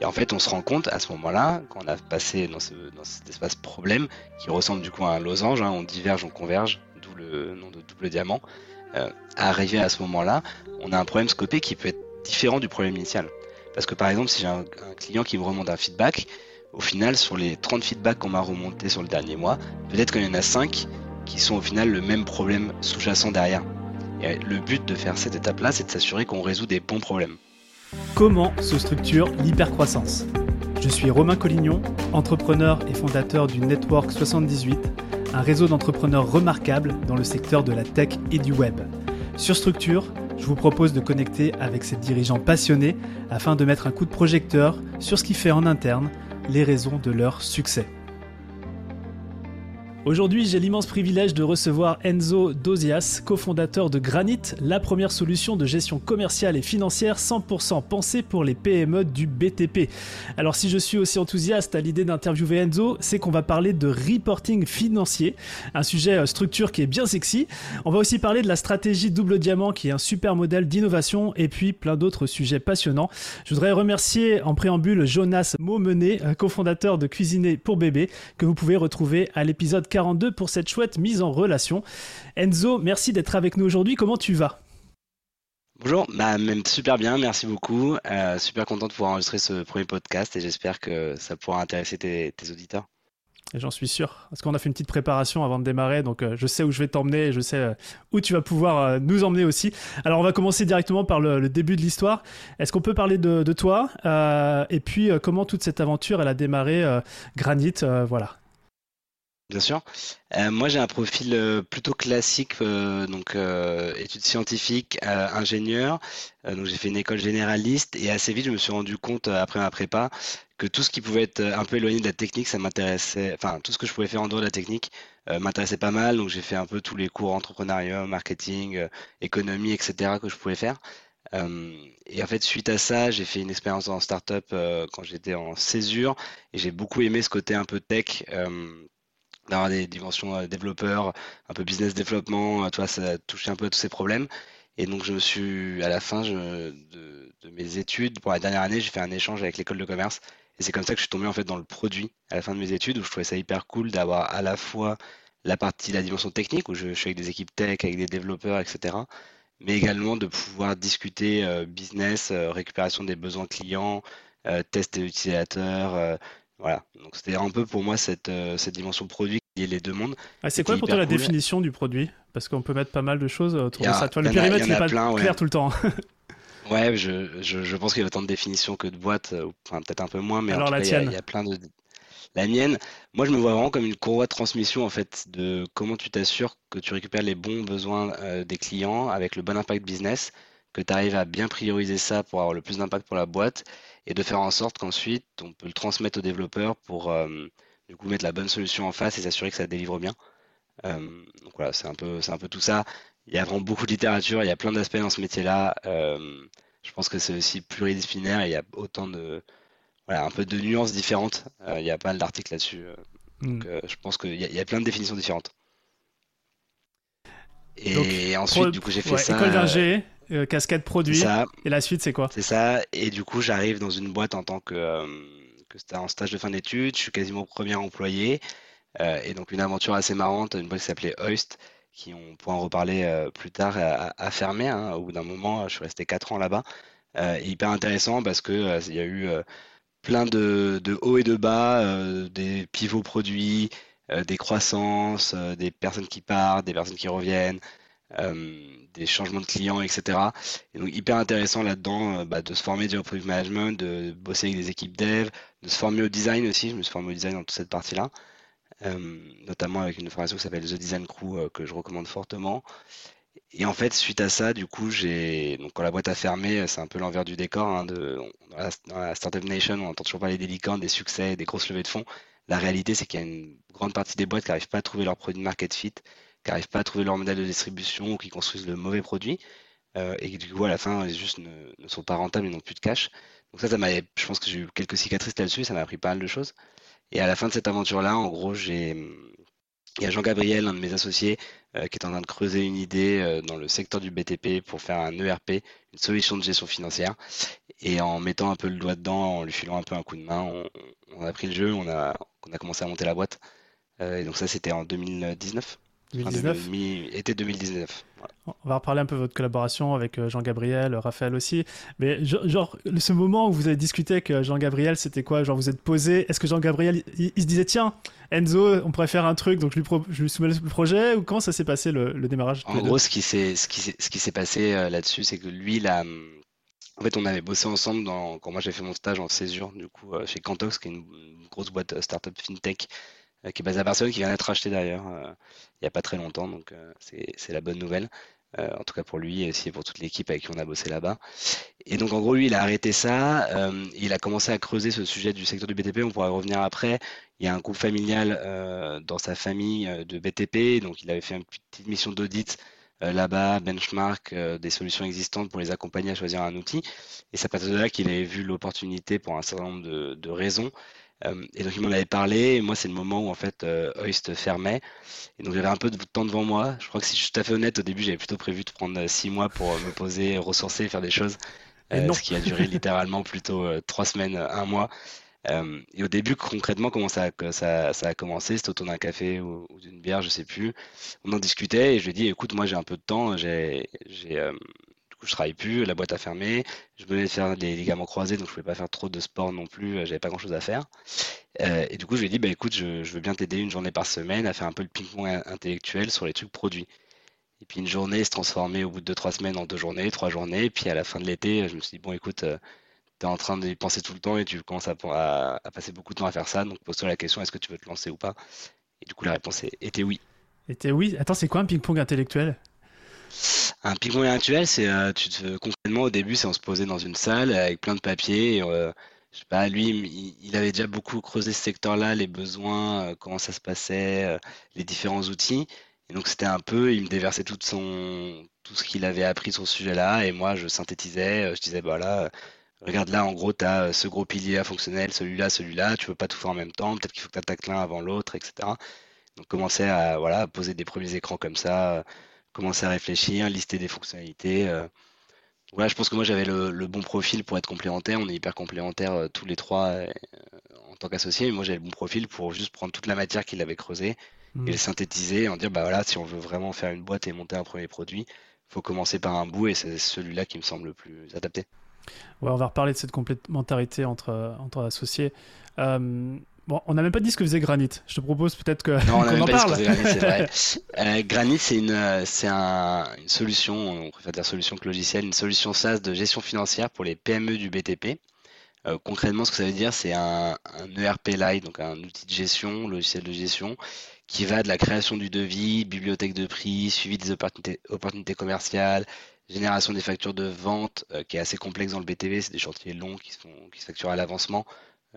Et en fait, on se rend compte à ce moment-là, quand on a passé dans, ce, dans cet espace problème, qui ressemble du coup à un losange, hein, on diverge, on converge, d'où le nom de double diamant, euh, à arriver à ce moment-là, on a un problème scopé qui peut être différent du problème initial. Parce que par exemple, si j'ai un, client qui me remonte un feedback, au final, sur les 30 feedbacks qu'on m'a remonté sur le dernier mois, peut-être qu'il y en a 5 qui sont au final le même problème sous-jacent derrière. Et le but de faire cette étape-là, c'est de s'assurer qu'on résout des bons problèmes. Comment se structure l'hypercroissance? Je suis Romain Collignon, entrepreneur et fondateur du Network 78, un réseau d'entrepreneurs remarquables dans le secteur de la tech et du web. Sur Structure, je vous propose de connecter avec ces dirigeants passionnés afin de mettre un coup de projecteur sur ce qui fait en interne les raisons de leur succès. Aujourd'hui, j'ai l'immense privilège de recevoir Enzo Dozias, cofondateur de Granite, la première solution de gestion commerciale et financière 100% pensée pour les PME du BTP. Alors si je suis aussi enthousiaste à l'idée d'interviewer Enzo, c'est qu'on va parler de reporting financier, un sujet euh, structure qui est bien sexy. On va aussi parler de la stratégie double diamant qui est un super modèle d'innovation et puis plein d'autres sujets passionnants. Je voudrais remercier en préambule Jonas Maumenet, cofondateur de Cuisiner pour bébé, que vous pouvez retrouver à l'épisode 42 pour cette chouette mise en relation. Enzo, merci d'être avec nous aujourd'hui. Comment tu vas? Bonjour, bah, même super bien, merci beaucoup. Euh, super content de pouvoir enregistrer ce premier podcast et j'espère que ça pourra intéresser tes, auditeurs. J'en suis sûr, parce qu'on a fait une petite préparation avant de démarrer, donc euh, je sais où je vais t'emmener et je sais euh, où tu vas pouvoir nous emmener aussi. Alors on va commencer directement par le, début de l'histoire. Est-ce qu'on peut parler de, de toi et puis comment toute cette aventure elle a démarré Granit, voilà. Bien sûr. Euh, moi, j'ai un profil euh, plutôt classique, euh, donc études scientifiques, ingénieur. donc, j'ai fait une école généraliste et assez vite, je me suis rendu compte après ma prépa que tout ce qui pouvait être un peu éloigné de la technique, ça m'intéressait. Enfin, tout ce que je pouvais faire en dehors de la technique m'intéressait pas mal. Donc, j'ai fait un peu tous les cours entrepreneuriat, marketing, économie, etc. que je pouvais faire. et en fait, suite à ça, j'ai fait une expérience en startup quand j'étais en césure et j'ai beaucoup aimé ce côté un peu tech d'avoir des dimensions euh, développeurs, un peu business développement, euh, toi, ça a touché un peu à tous ces problèmes. Et donc, je me suis, à la fin de, mes études, pour la dernière année, j'ai fait un échange avec l'école de commerce. Et c'est comme ça que je suis tombé en fait dans le produit à la fin de mes études, où je trouvais ça hyper cool d'avoir à la fois la partie, la dimension technique, où je, suis avec des équipes tech, avec des développeurs, etc. Mais également de pouvoir discuter euh, business, récupération des besoins clients, tests utilisateurs, voilà, donc c'était un peu pour moi cette, euh, cette dimension produit qui est les deux mondes. Ah, c'est quoi pour toi la définition du produit? Parce qu'on peut mettre pas mal de choses autour de ça. Toi, le périmètre n'est pas clair tout le temps. ouais, je, je, je pense qu'il y a autant de définitions que de boîtes, euh, enfin peut-être un peu moins, mais Alors, en tout cas, il y, a plein de. La mienne, moi je me vois vraiment comme une courroie de transmission en fait de comment tu t'assures que tu récupères les bons besoins euh, des clients avec le bon impact business, que tu arrives à bien prioriser ça pour avoir le plus d'impact pour la boîte et de faire en sorte qu'ensuite on peut le transmettre aux développeurs pour euh, du coup mettre la bonne solution en face et s'assurer que ça délivre bien. Euh, donc voilà, c'est un peu c'est un peu tout ça. Il y a vraiment beaucoup de littérature, il y a plein d'aspects dans ce métier-là. Euh, je pense que c'est aussi pluridisciplinaire et il y a autant de voilà un peu de nuances différentes. il y a pas mal d'articles là-dessus. donc mm. je pense qu'il y, a plein de définitions différentes. Et ensuite, du coup, j'ai fait ça. École d'ingé, euh, cascade produit. Et la suite, c'est quoi? C'est ça. Et du coup, j'arrive dans une boîte en tant que, euh, que c'était en stage de fin d'études. Je suis quasiment premier employé. Euh, et donc, une aventure assez marrante, une boîte qui s'appelait Heust, qui on pourra en reparler plus tard, a, fermé. Hein. Au bout d'un moment, je suis resté 4 ans là-bas. et hyper intéressant parce que il y a eu plein de, de, hauts et de bas, des pivots produits, des croissances, des personnes qui partent, des personnes qui reviennent. Euh, des changements de clients, etc. Et donc hyper intéressant là-dedans euh, bah, de se former du product management, de bosser avec des équipes dev, de se former au design aussi. Je me suis formé au design dans toute cette partie-là, euh, notamment avec une formation qui s'appelle The Design Crew que je recommande fortement. Et en fait, suite à ça, du coup, j'ai donc quand la boîte a fermé, c'est un peu l'envers du décor. Hein, de, dans, la, Startup Nation, on entend toujours parler des licornes, des succès, des grosses levées de fonds. La réalité, c'est qu'il y a une grande partie des boîtes qui n'arrivent pas à trouver leur produit market fit qui n'arrivent pas à trouver leur modèle de distribution ou qui construisent le mauvais produit euh, et qui du coup à la fin juste ne, sont pas rentables et n'ont plus de cash. Donc ça, ça m'a, je pense que j'ai eu quelques cicatrices là-dessus, ça m'a appris pas mal de choses. Et à la fin de cette aventure-là, en gros, j'ai il y a Jean-Gabriel, un de mes associés, euh, qui est en train de creuser une idée euh, dans le secteur du BTP pour faire un ERP, une solution de gestion financière. Et en mettant un peu le doigt dedans, en lui filant un peu un coup de main, on, a pris le jeu, on a, on a commencé à monter la boîte. et donc ça, c'était en 2019. 2019 Été 2019. On va reparler un peu de votre collaboration avec euh, Jean-Gabriel, Raphaël aussi. Mais genre, ce moment où vous avez discuté avec euh, Jean-Gabriel, c'était quoi? Genre, vous êtes posé. Est-ce que Jean-Gabriel, il, se disait, tiens, Enzo, on pourrait faire un truc, donc je lui, je lui soumets le projet Ou comment ça s'est passé le, démarrage En gros, ce qui s'est passé euh, là-dessus, c'est que lui, là, en fait, on avait bossé ensemble dans, quand moi j'ai fait mon stage en césure, du coup, chez Cantox, qui est une, grosse boîte startup fintech qui est basée à Barcelone, qui vient d'être acheté d'ailleurs il n'y a pas très longtemps, donc c'est la bonne nouvelle. Euh, en tout cas pour lui et aussi pour toute l'équipe avec qui on a bossé là-bas. Et donc en gros, lui, il a arrêté ça, euh, il a commencé à creuser ce sujet du secteur du BTP, on pourra revenir après. Il y a un groupe familial euh, dans sa famille de BTP, donc il avait fait une petite mission d'audit là-bas, benchmark des solutions existantes pour les accompagner à choisir un outil. Et c'est à partir de là qu'il avait vu l'opportunité pour un certain nombre de raisons euh, et donc il m'en avait parlé, et moi c'est le moment où en fait euh, Oist fermait, et donc j'avais un peu de temps devant moi. Je crois que si je suis tout à fait honnête, au début j'avais plutôt prévu de prendre euh, six mois pour me poser, ressourcer, faire des choses, ce qui a duré littéralement plutôt trois semaines, un mois. et au début, concrètement, comment ça, ça, ça a commencé? C'était autour d'un café ou, d'une bière, je sais plus. On en discutait et je lui ai dit, écoute, moi j'ai un peu de temps, j'ai je travaille plus, la boîte a fermé, je venais de faire des ligaments croisés, donc je pouvais pas faire trop de sport non plus, euh, j'avais pas grand chose à faire. Euh, et du coup, je lui ai dit, bah écoute, je, veux bien t'aider une journée par semaine à faire un peu le ping-pong intellectuel sur les trucs produits. Et puis une journée se transformait au bout de 2-3 semaines en deux journées, trois journées. Et puis à la fin de l'été, je me suis dit, bon écoute, euh, tu es en train d'y penser tout le temps et tu commences à, passer beaucoup de temps à faire ça. Donc pose-toi la question, est-ce que tu veux te lancer ou pas? Et du coup, la réponse était oui. Était oui. Attends, c'est quoi un ping-pong intellectuel? Un ping-pong c'est euh, tu te, concrètement au début, c'est on se posait dans une salle avec plein de papiers. Euh, je sais pas, lui, il, avait déjà beaucoup creusé ce secteur-là, les besoins, euh, comment ça se passait, les différents outils. Et donc c'était un peu, il me déversait tout son, tout ce qu'il avait appris sur ce sujet-là, et moi je synthétisais, je disais voilà, regarde là, en gros, tu as ce gros pilier fonctionnel, celui-là, celui-là, tu peux pas tout faire en même temps, peut-être qu'il faut que tu attaques l'un avant l'autre, etc. Donc commencer à voilà, poser des premiers écrans comme ça commencer à réfléchir, lister des fonctionnalités. Euh. Voilà, je pense que moi j'avais le, bon profil pour être complémentaire. On est hyper complémentaires euh, tous les trois euh, en tant qu'associés. Moi j'avais le bon profil pour juste prendre toute la matière qu'il avait creusée et le mmh. synthétiser en dire bah voilà, si on veut vraiment faire une boîte et monter un premier produit, il faut commencer par un bout et c'est celui-là qui me semble le plus adapté. Ouais, on va reparler de cette complémentarité entre, entre associés. Bon, on n'a même pas dit ce que faisait Granit. Je te propose peut-être que. Non, on n'a même pas dit ce que faisait Granit, c'est vrai. Euh, Granit, c'est une, euh, c'est un, une solution, on préfère dire solution que logiciel, une solution SaaS de gestion financière pour les PME du BTP. Euh, concrètement, ce que ça veut dire, c'est un, un ERP Lite, donc un outil de gestion, logiciel de gestion, qui va de la création du devis, bibliothèque de prix, suivi des opportunités, opportunités commerciales, génération des factures de vente, qui est assez complexe dans le BTP, c'est des chantiers longs qui, sont, qui se facturent à l'avancement.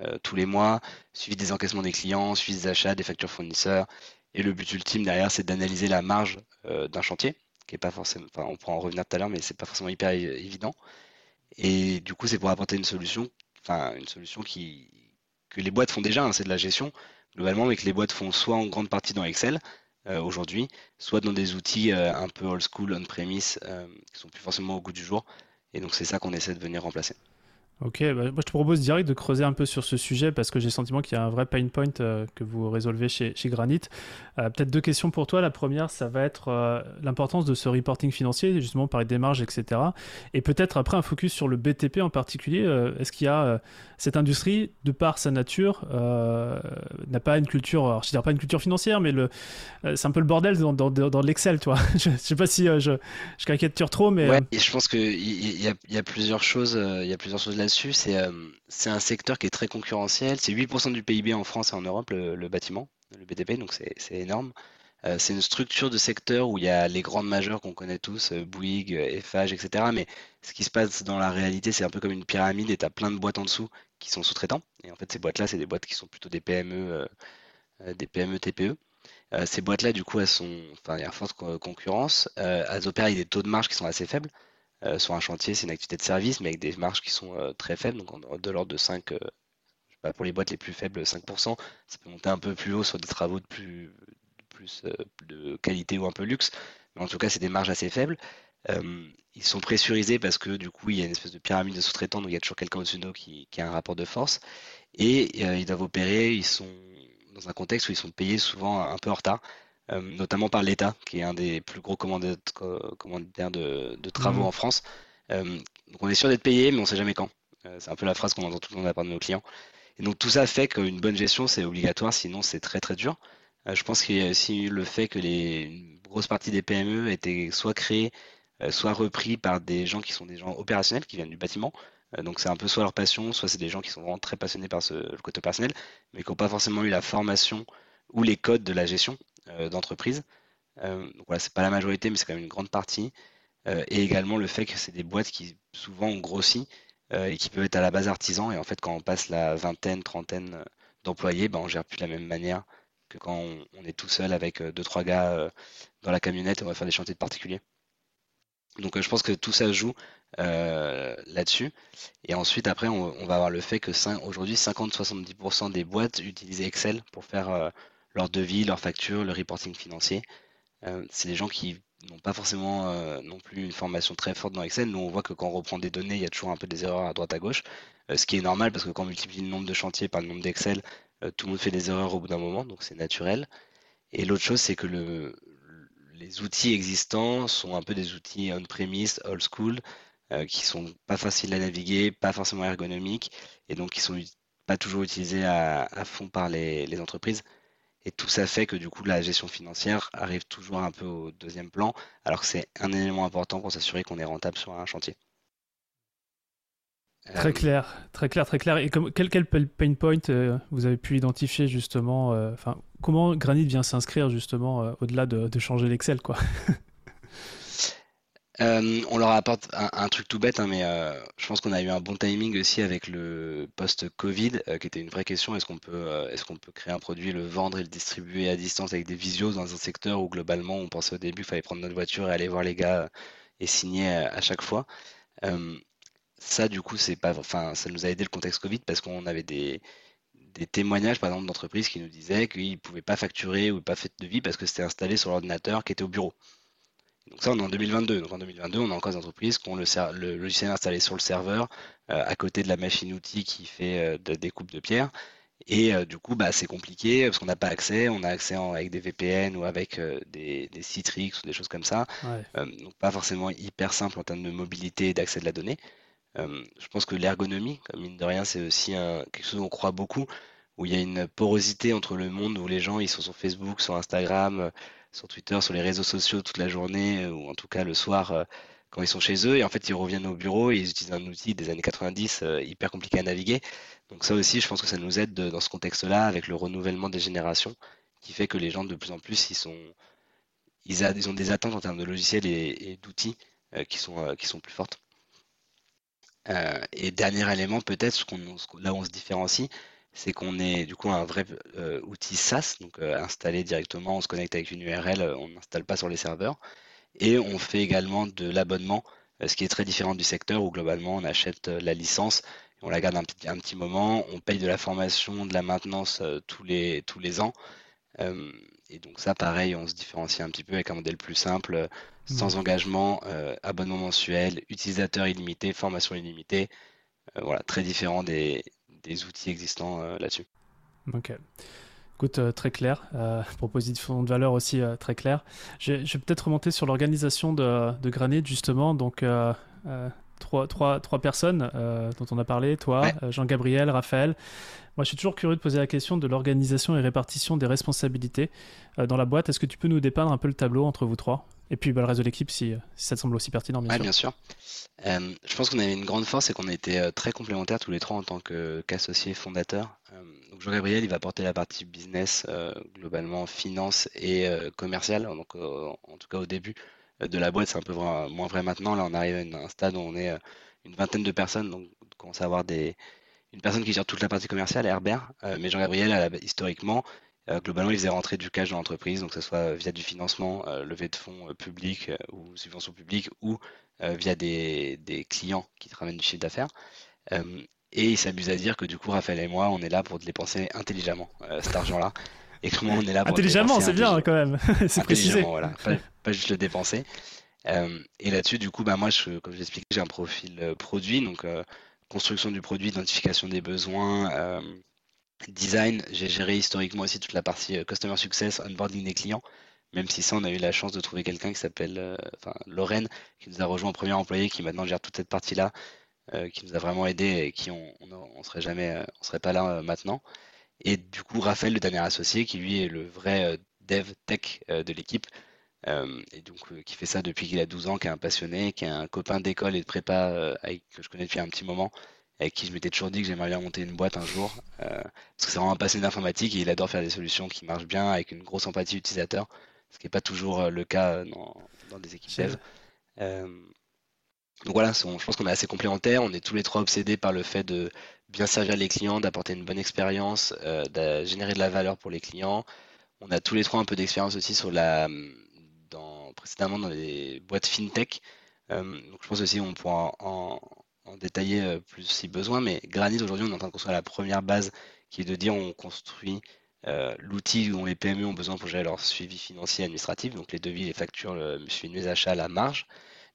Euh, tous les mois, suivi des encaissements des clients, suivi des achats, des factures fournisseurs. Et le but ultime derrière, c'est d'analyser la marge euh, d'un chantier, qui est pas forcément, enfin, on pourra en revenir tout à l'heure, mais c'est pas forcément hyper évident. Et du coup, c'est pour apporter une solution, enfin, une solution qui, que les boîtes font déjà, hein, c'est de la gestion, globalement, mais que les boîtes font soit en grande partie dans Excel, euh, aujourd'hui, soit dans des outils un peu old school, on-premise, qui sont plus forcément au goût du jour. Et donc, c'est ça qu'on essaie de venir remplacer. Ok, bah, moi je te propose direct de creuser un peu sur ce sujet parce que j'ai le sentiment qu'il y a un vrai pain point euh, que vous résolvez chez, chez Granit. Euh, peut-être deux questions pour toi. La première, ça va être euh, l'importance de ce reporting financier, justement par les démarches, etc. Et peut-être après un focus sur le BTP en particulier. Est-ce qu'il y a cette industrie, de par sa nature, n'a pas une culture, alors je dirais pas une culture financière, mais c'est un peu le bordel dans, dans, dans l'Excel, tu vois. je, ne sais pas si je, je caricature trop, mais. Ouais, je pense qu'il y, y a plusieurs choses, il y a plusieurs choses là euh, c'est un secteur qui est très concurrentiel. C'est 8% du PIB en France et en Europe, le, bâtiment, le BTP, donc c'est énorme. Euh, c'est une structure de secteur où il y a les grandes majeures qu'on connaît tous, euh, Bouygues, Eiffage, etc. Mais ce qui se passe dans la réalité, c'est un peu comme une pyramide et tu as plein de boîtes en dessous qui sont sous-traitants. Et en fait, ces boîtes-là, c'est des boîtes qui sont plutôt des PME, des PME TPE. ces boîtes-là, du coup, elles sont, enfin, il y a forte concurrence. elles opèrent avec des taux de marge qui sont assez faibles. Euh, sur un chantier, c'est une activité de service, mais avec des marges qui sont euh, très faibles, donc de l'ordre de 5, euh, pas, pour les boîtes les plus faibles, 5%. Ça peut monter un peu plus haut sur des travaux de plus, de qualité ou un peu luxe, mais en tout cas, c'est des marges assez faibles. ils sont pressurisés parce que du coup, il y a une espèce de pyramide de sous-traitants, donc il y a toujours quelqu'un au-dessus d'eux qui, a un rapport de force. Et ils doivent opérer, ils sont dans un contexte où ils sont payés souvent un peu en retard. Notamment par l'État, qui est un des plus gros commanditaires de, de travaux mmh. en France. donc on est sûr d'être payé, mais on ne sait jamais quand. c'est un peu la phrase qu'on entend tout le temps de la part de nos clients. Et donc tout ça fait qu'une bonne gestion, c'est obligatoire, sinon c'est très très dur. Euh, je pense qu'il y a aussi le fait que les, une grosse partie des PME étaient soit créées, euh, soit repris par des gens qui sont des gens opérationnels, qui viennent du bâtiment. Euh, donc c'est un peu soit leur passion, soit c'est des gens qui sont vraiment très passionnés par ce, le côté opérationnel, mais qui n'ont pas forcément eu la formation ou les codes de la gestion d'entreprise. donc voilà, c'est pas la majorité, mais c'est quand même une grande partie. et également le fait que c'est des boîtes qui souvent ont grossi euh, et qui peuvent être à la base artisans. Et en fait, quand on passe la vingtaine, trentaine euh, d'employés, ben, on gère plus de la même manière que quand on, est tout seul avec euh, deux, trois gars dans la camionnette et on va faire des chantiers de particuliers. Donc je pense que tout ça joue là-dessus. Et ensuite, après, on, va avoir le fait que aujourd'hui, 50-70% des boîtes utilisent Excel pour faire leur devis, leur facture, le reporting financier. c'est des gens qui n'ont pas forcément euh, non plus une formation très forte dans Excel. Nous, on voit que quand on reprend des données, il y a toujours un peu des erreurs à droite à gauche, euh, ce qui est normal parce que quand on multiplie le nombre de chantiers par le nombre d'Excel, euh, tout le monde fait des erreurs au bout d'un moment, donc c'est naturel. Et l'autre chose, c'est que le, les outils existants sont un peu des outils on-premise, old school, qui sont pas faciles à naviguer, pas forcément ergonomiques, et donc qui sont pas toujours utilisés à, fond par les entreprises. Et tout ça fait que du coup, la gestion financière arrive toujours un peu au deuxième plan, alors que c'est un élément important pour s'assurer qu'on est rentable sur un chantier. Très euh, clair, très clair, très clair. Et comme, quel, quel pain point euh, vous avez pu identifier justement euh, comment Granit vient s'inscrire justement au-delà de, de, changer l'Excel, quoi? Euh, on leur apporte un, truc tout bête, hein, mais euh, je pense qu'on a eu un bon timing aussi avec le post-Covid, euh, qui était une vraie question. Est-ce qu'on peut, est-ce qu'on peut créer un produit, le vendre et le distribuer à distance avec des visios dans un secteur où globalement on pensait au début qu'il fallait prendre notre voiture et aller voir les gars et signer à, chaque fois. ça, du coup, c'est pas, enfin, ça nous a aidé le contexte Covid parce qu'on avait des, des témoignages, par exemple, d'entreprises qui nous disaient qu'ils ne pouvaient pas facturer ou pas faire de vie parce que c'était installé sur l'ordinateur qui était au bureau. Donc ça, on est en 2022. Donc en 2022, on a encore des entreprises qui ont le, logiciel installé sur le serveur, euh, à côté de la machine-outil qui fait euh, de découpe de pierre. Et euh, du coup, bah, c'est compliqué parce qu'on n'a pas accès. On a accès avec des VPN ou avec des, Citrix ou des choses comme ça. donc pas forcément hyper simple en termes de mobilité et d'accès de la donnée. je pense que l'ergonomie, comme mine de rien, c'est aussi quelque chose où on croit beaucoup, où il y a une porosité entre le monde où les gens ils sont sur Facebook, sur Instagram sur Twitter, sur les réseaux sociaux toute la journée, euh, ou en tout cas le soir euh, quand ils sont chez eux. Et en fait, ils reviennent au bureau et ils utilisent un outil des années 90 euh, hyper compliqué à naviguer. Donc ça aussi, je pense que ça nous aide dans ce contexte-là, avec le renouvellement des générations, qui fait que les gens, de plus en plus, ils, sont, ils, ont des attentes en termes de logiciels et, d'outils qui, sont, qui sont plus fortes. et dernier élément, peut-être, là où on se différencie, c'est qu'on est du coup un vrai euh, outil SaaS, donc euh, installé directement, on se connecte avec une URL, euh, on n'installe pas sur les serveurs. Et on fait également de l'abonnement, ce qui est très différent du secteur où globalement on achète la licence, on la garde un petit, un petit moment, on paye de la formation, de la maintenance tous, les, tous les ans. et donc ça, pareil, on se différencie un petit peu avec un modèle plus simple, sans mmh. engagement, abonnement mensuel, utilisateur illimité, formation illimitée. voilà, très différent des, des outils existants euh, là-dessus. Ok. Écoute, euh, très clair. Euh, proposition de valeur aussi très claire. Je, vais peut-être remonter sur l'organisation de, de, Granite, justement. Donc, trois, trois, trois, personnes dont on a parlé, toi, Jean-Gabriel, Raphaël. Moi, je suis toujours curieux de poser la question de l'organisation et répartition des responsabilités dans la boîte. Est-ce que tu peux nous dépeindre un peu le tableau entre vous trois? Et puis bah, le reste de l'équipe, si, si, ça te semble aussi pertinent, bien sûr. Bien sûr. Euh, je pense qu'on avait une grande force, c'est qu'on était euh, très complémentaires tous les trois en tant qu'associés fondateurs. Euh, donc Jean-Gabriel, il va porter la partie business, globalement finance et commerciale. Donc en tout cas au début de la boîte, c'est un peu moins vrai maintenant. Là, on arrive à un stade où on est une vingtaine de personnes, donc on commence à avoir des, une personne qui gère toute la partie commerciale, Herbert. mais Jean-Gabriel, historiquement, globalement, il faisait rentrer du cash dans l'entreprise, donc que ce soit via du financement, levée de fonds publics ou subventions publiques, ou euh, via des, clients qui te ramènent du chiffre d'affaires. Euh, et il s'amuse à dire que du coup, Raphaël et moi, on est là pour dépenser intelligemment euh, cet argent-là. Et comment on est là pour Intelligemment, c'est bien quand même. c'est précisé. Voilà, pas, juste le dépenser. et là-dessus, du coup, bah, moi, je, comme j'expliquais, j'ai un profil produit, donc construction du produit, identification des besoins, design. J'ai géré historiquement aussi toute la partie customer success, onboarding des clients. Même si ça, on a eu la chance de trouver quelqu'un qui s'appelle enfin, Lorraine, qui nous a rejoint en premier employé, qui maintenant gère toute cette partie-là. Euh, qui nous a vraiment aidé et qui on, on, serait jamais, euh, on serait pas là euh, maintenant. Et du coup, Raphaël, le dernier associé, qui lui est le vrai dev tech de l'équipe, et donc qui fait ça depuis qu'il a 12 ans, qui est un passionné, qui est un copain d'école et de prépa que je connais depuis un petit moment, avec qui je m'étais toujours dit que j'aimerais bien monter une boîte un jour, parce que c'est vraiment un passionné d'informatique et il adore faire des solutions qui marchent bien avec une grosse empathie utilisateur, ce qui n'est pas toujours le cas dans, dans des équipes dev. Donc voilà, je pense qu'on est assez complémentaires. On est tous les trois obsédés par le fait de bien servir les clients, d'apporter une bonne expérience, euh, de générer de la valeur pour les clients. On a tous les trois un peu d'expérience aussi sur la, dans, précédemment dans les boîtes fintech. Euh, donc je pense aussi on pourra en, détailler euh, plus si besoin. Mais Granite, aujourd'hui, on est en train de construire la première base qui est de dire on construit l'outil dont les PME ont besoin pour gérer leur suivi financier et administratif, donc les devis, les factures, le suivi des achats, la marge.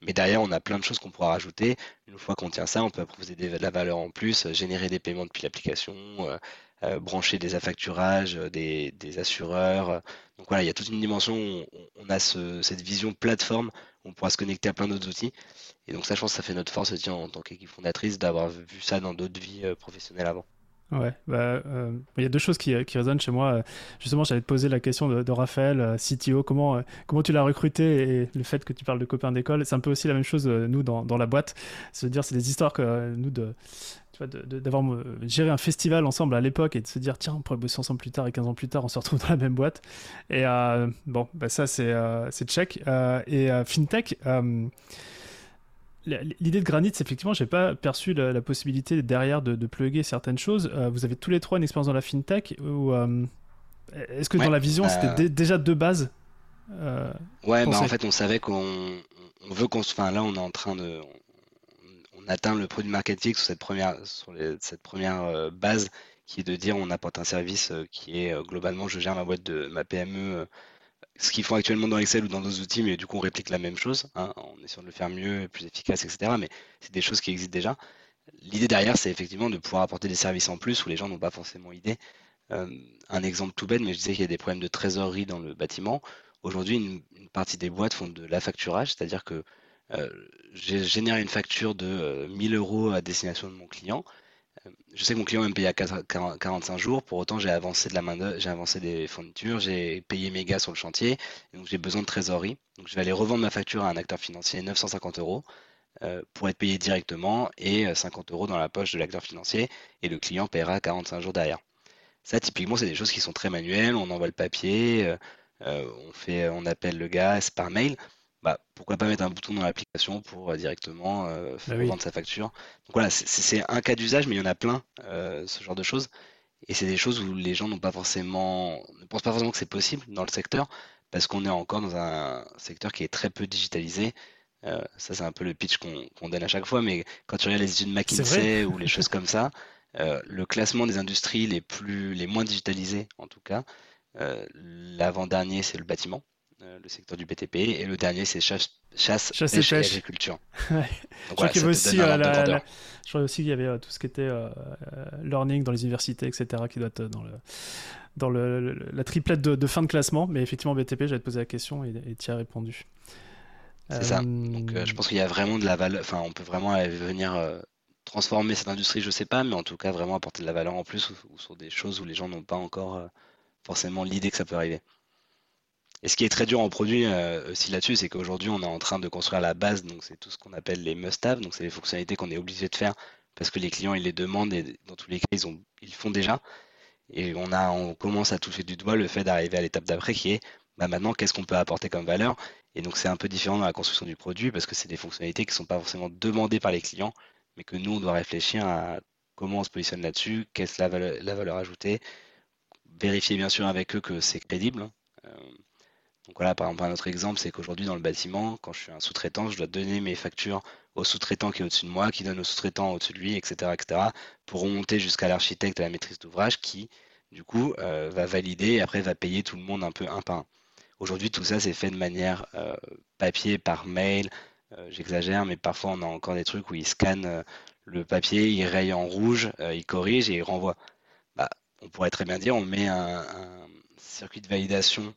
Mais derrière, on a plein de choses qu'on pourra rajouter. Une fois qu'on tient ça, on peut proposer de la valeur en plus, euh, générer des paiements depuis l'application, euh, euh, brancher des affacturages, des, assureurs. Donc voilà, il y a toute une dimension où on a cette vision plateforme on pourra se connecter à plein d'autres outils. Et donc ça, je pense que ça fait notre force aussi en tant qu'équipe fondatrice d'avoir vu ça dans d'autres vies professionnelles avant. Ouais, bah, euh, il y a deux choses qui, qui, résonnent chez moi. Justement, j'allais te poser la question de, Raphaël, euh, CTO, comment, euh, comment tu l'as recruté et le fait que tu parles de copains d'école, c'est un peu aussi la même chose, nous, dans, dans la boîte. Se dire, c'est des histoires que nous, de, d'avoir géré un festival ensemble à l'époque et de se dire tiens on pourrait bosser ensemble plus tard et 15 ans plus tard on se retrouve dans la même boîte et bon bah ça c'est c'est check et fintech L'idée de Granite, c'est effectivement, j'ai pas perçu la, possibilité derrière de, de plugger certaines choses. Euh, vous avez tous les trois une expérience dans la fintech ou euh, est-ce que dans la vision, c'était euh, déjà de base Ouais, bah en fait, on savait qu'on veut qu'on, enfin là, on est en train de, on, atteint le produit marketing sur cette première, sur cette première base qui est de dire on apporte un service qui est globalement, je gère ma boîte de ma PME ce qu'ils font actuellement dans Excel ou dans d'autres outils, mais du coup on réplique la même chose, hein, en essayant de le faire mieux, plus efficace, etc. Mais c'est des choses qui existent déjà. L'idée derrière, c'est effectivement de pouvoir apporter des services en plus où les gens n'ont pas forcément idée. Euh, un exemple tout bête, mais je disais qu'il y a des problèmes de trésorerie dans le bâtiment. Aujourd'hui, une, partie des boîtes font de l'affacturage, c'est-à-dire que euh, j'ai généré une facture de 1000 euh, euros à destination de mon client je sais que mon client va me payer à 45 jours, pour autant j'ai avancé de la main j'ai avancé des fournitures, j'ai payé mes gars sur le chantier, donc j'ai besoin de trésorerie. Je vais aller revendre ma facture à un acteur financier 950 euros euh, pour être payé directement et 50 euh, euros dans la poche de l'acteur financier. Et le client paiera 45 jours derrière. Ça typiquement c'est des choses qui sont très manuelles, on envoie le papier, euh, on appelle le gars, par mail bah, pourquoi pas mettre un bouton dans l'application pour euh, directement euh, bah vendre sa facture. Donc voilà, c'est un cas d'usage, mais il y en a plein, euh, ce genre de choses. Et c'est des choses où les gens n'ont pas forcément, ne pensent pas forcément que c'est possible dans le secteur, parce qu'on est encore dans un secteur qui est très peu digitalisé. ça, c'est un peu le pitch qu'on donne à chaque fois, mais quand tu regardes les études McKinsey ou les choses comme ça, le classement des industries les plus, les moins digitalisées, en tout cas, l'avant-dernier, c'est le bâtiment. Euh, le secteur du BTP, et le dernier c'est chasse, chasse, pêche, et, agriculture. je, crois aussi, euh, je aussi qu'il y avait tout ce qui était euh, learning dans les universités, etc., qui doit être dans le dans le, la triplette de, fin de classement, mais effectivement BTP, j'allais te poser la question et tu as répondu. C'est ça. Donc je pense qu'il y a vraiment de la valeur, enfin on peut vraiment venir transformer cette industrie, je sais pas, mais en tout cas vraiment apporter de la valeur en plus ou sur des choses où les gens n'ont pas encore forcément l'idée que ça peut arriver. Et ce qui est très dur en produit euh, aussi là-dessus, c'est qu'aujourd'hui, on est en train de construire la base, donc c'est tout ce qu'on appelle les must-have, donc c'est les fonctionnalités qu'on est obligé de faire parce que les clients, ils les demandent et dans tous les cas, ils, ont, font déjà. Et on, a, on commence à toucher du doigt le fait d'arriver à l'étape d'après qui est bah maintenant, qu'est-ce qu'on peut apporter comme valeur? Et donc, c'est un peu différent dans la construction du produit parce que c'est des fonctionnalités qui ne sont pas forcément demandées par les clients, mais que nous, on doit réfléchir à comment on se positionne là-dessus, qu'est-ce la valeur, la valeur ajoutée, vérifier bien sûr avec eux que c'est crédible. Hein. Euh, donc voilà, par exemple, un autre exemple, c'est qu'aujourd'hui dans le bâtiment, quand je suis un sous-traitant, je dois donner mes factures au sous-traitant qui est au-dessus de moi, qui donne au sous-traitant au-dessus de lui, etc., etc., pour remonter jusqu'à l'architecte à la maîtrise d'ouvrage qui, du coup, euh, va valider et après va payer tout le monde un peu un par un. Aujourd'hui, tout ça, c'est fait de manière papier, par mail. J'exagère, mais parfois on a encore des trucs où ils scannent le papier, ils rayent en rouge, ils corrigent et ils renvoient. Bah, on pourrait très bien dire, on met un, circuit de validation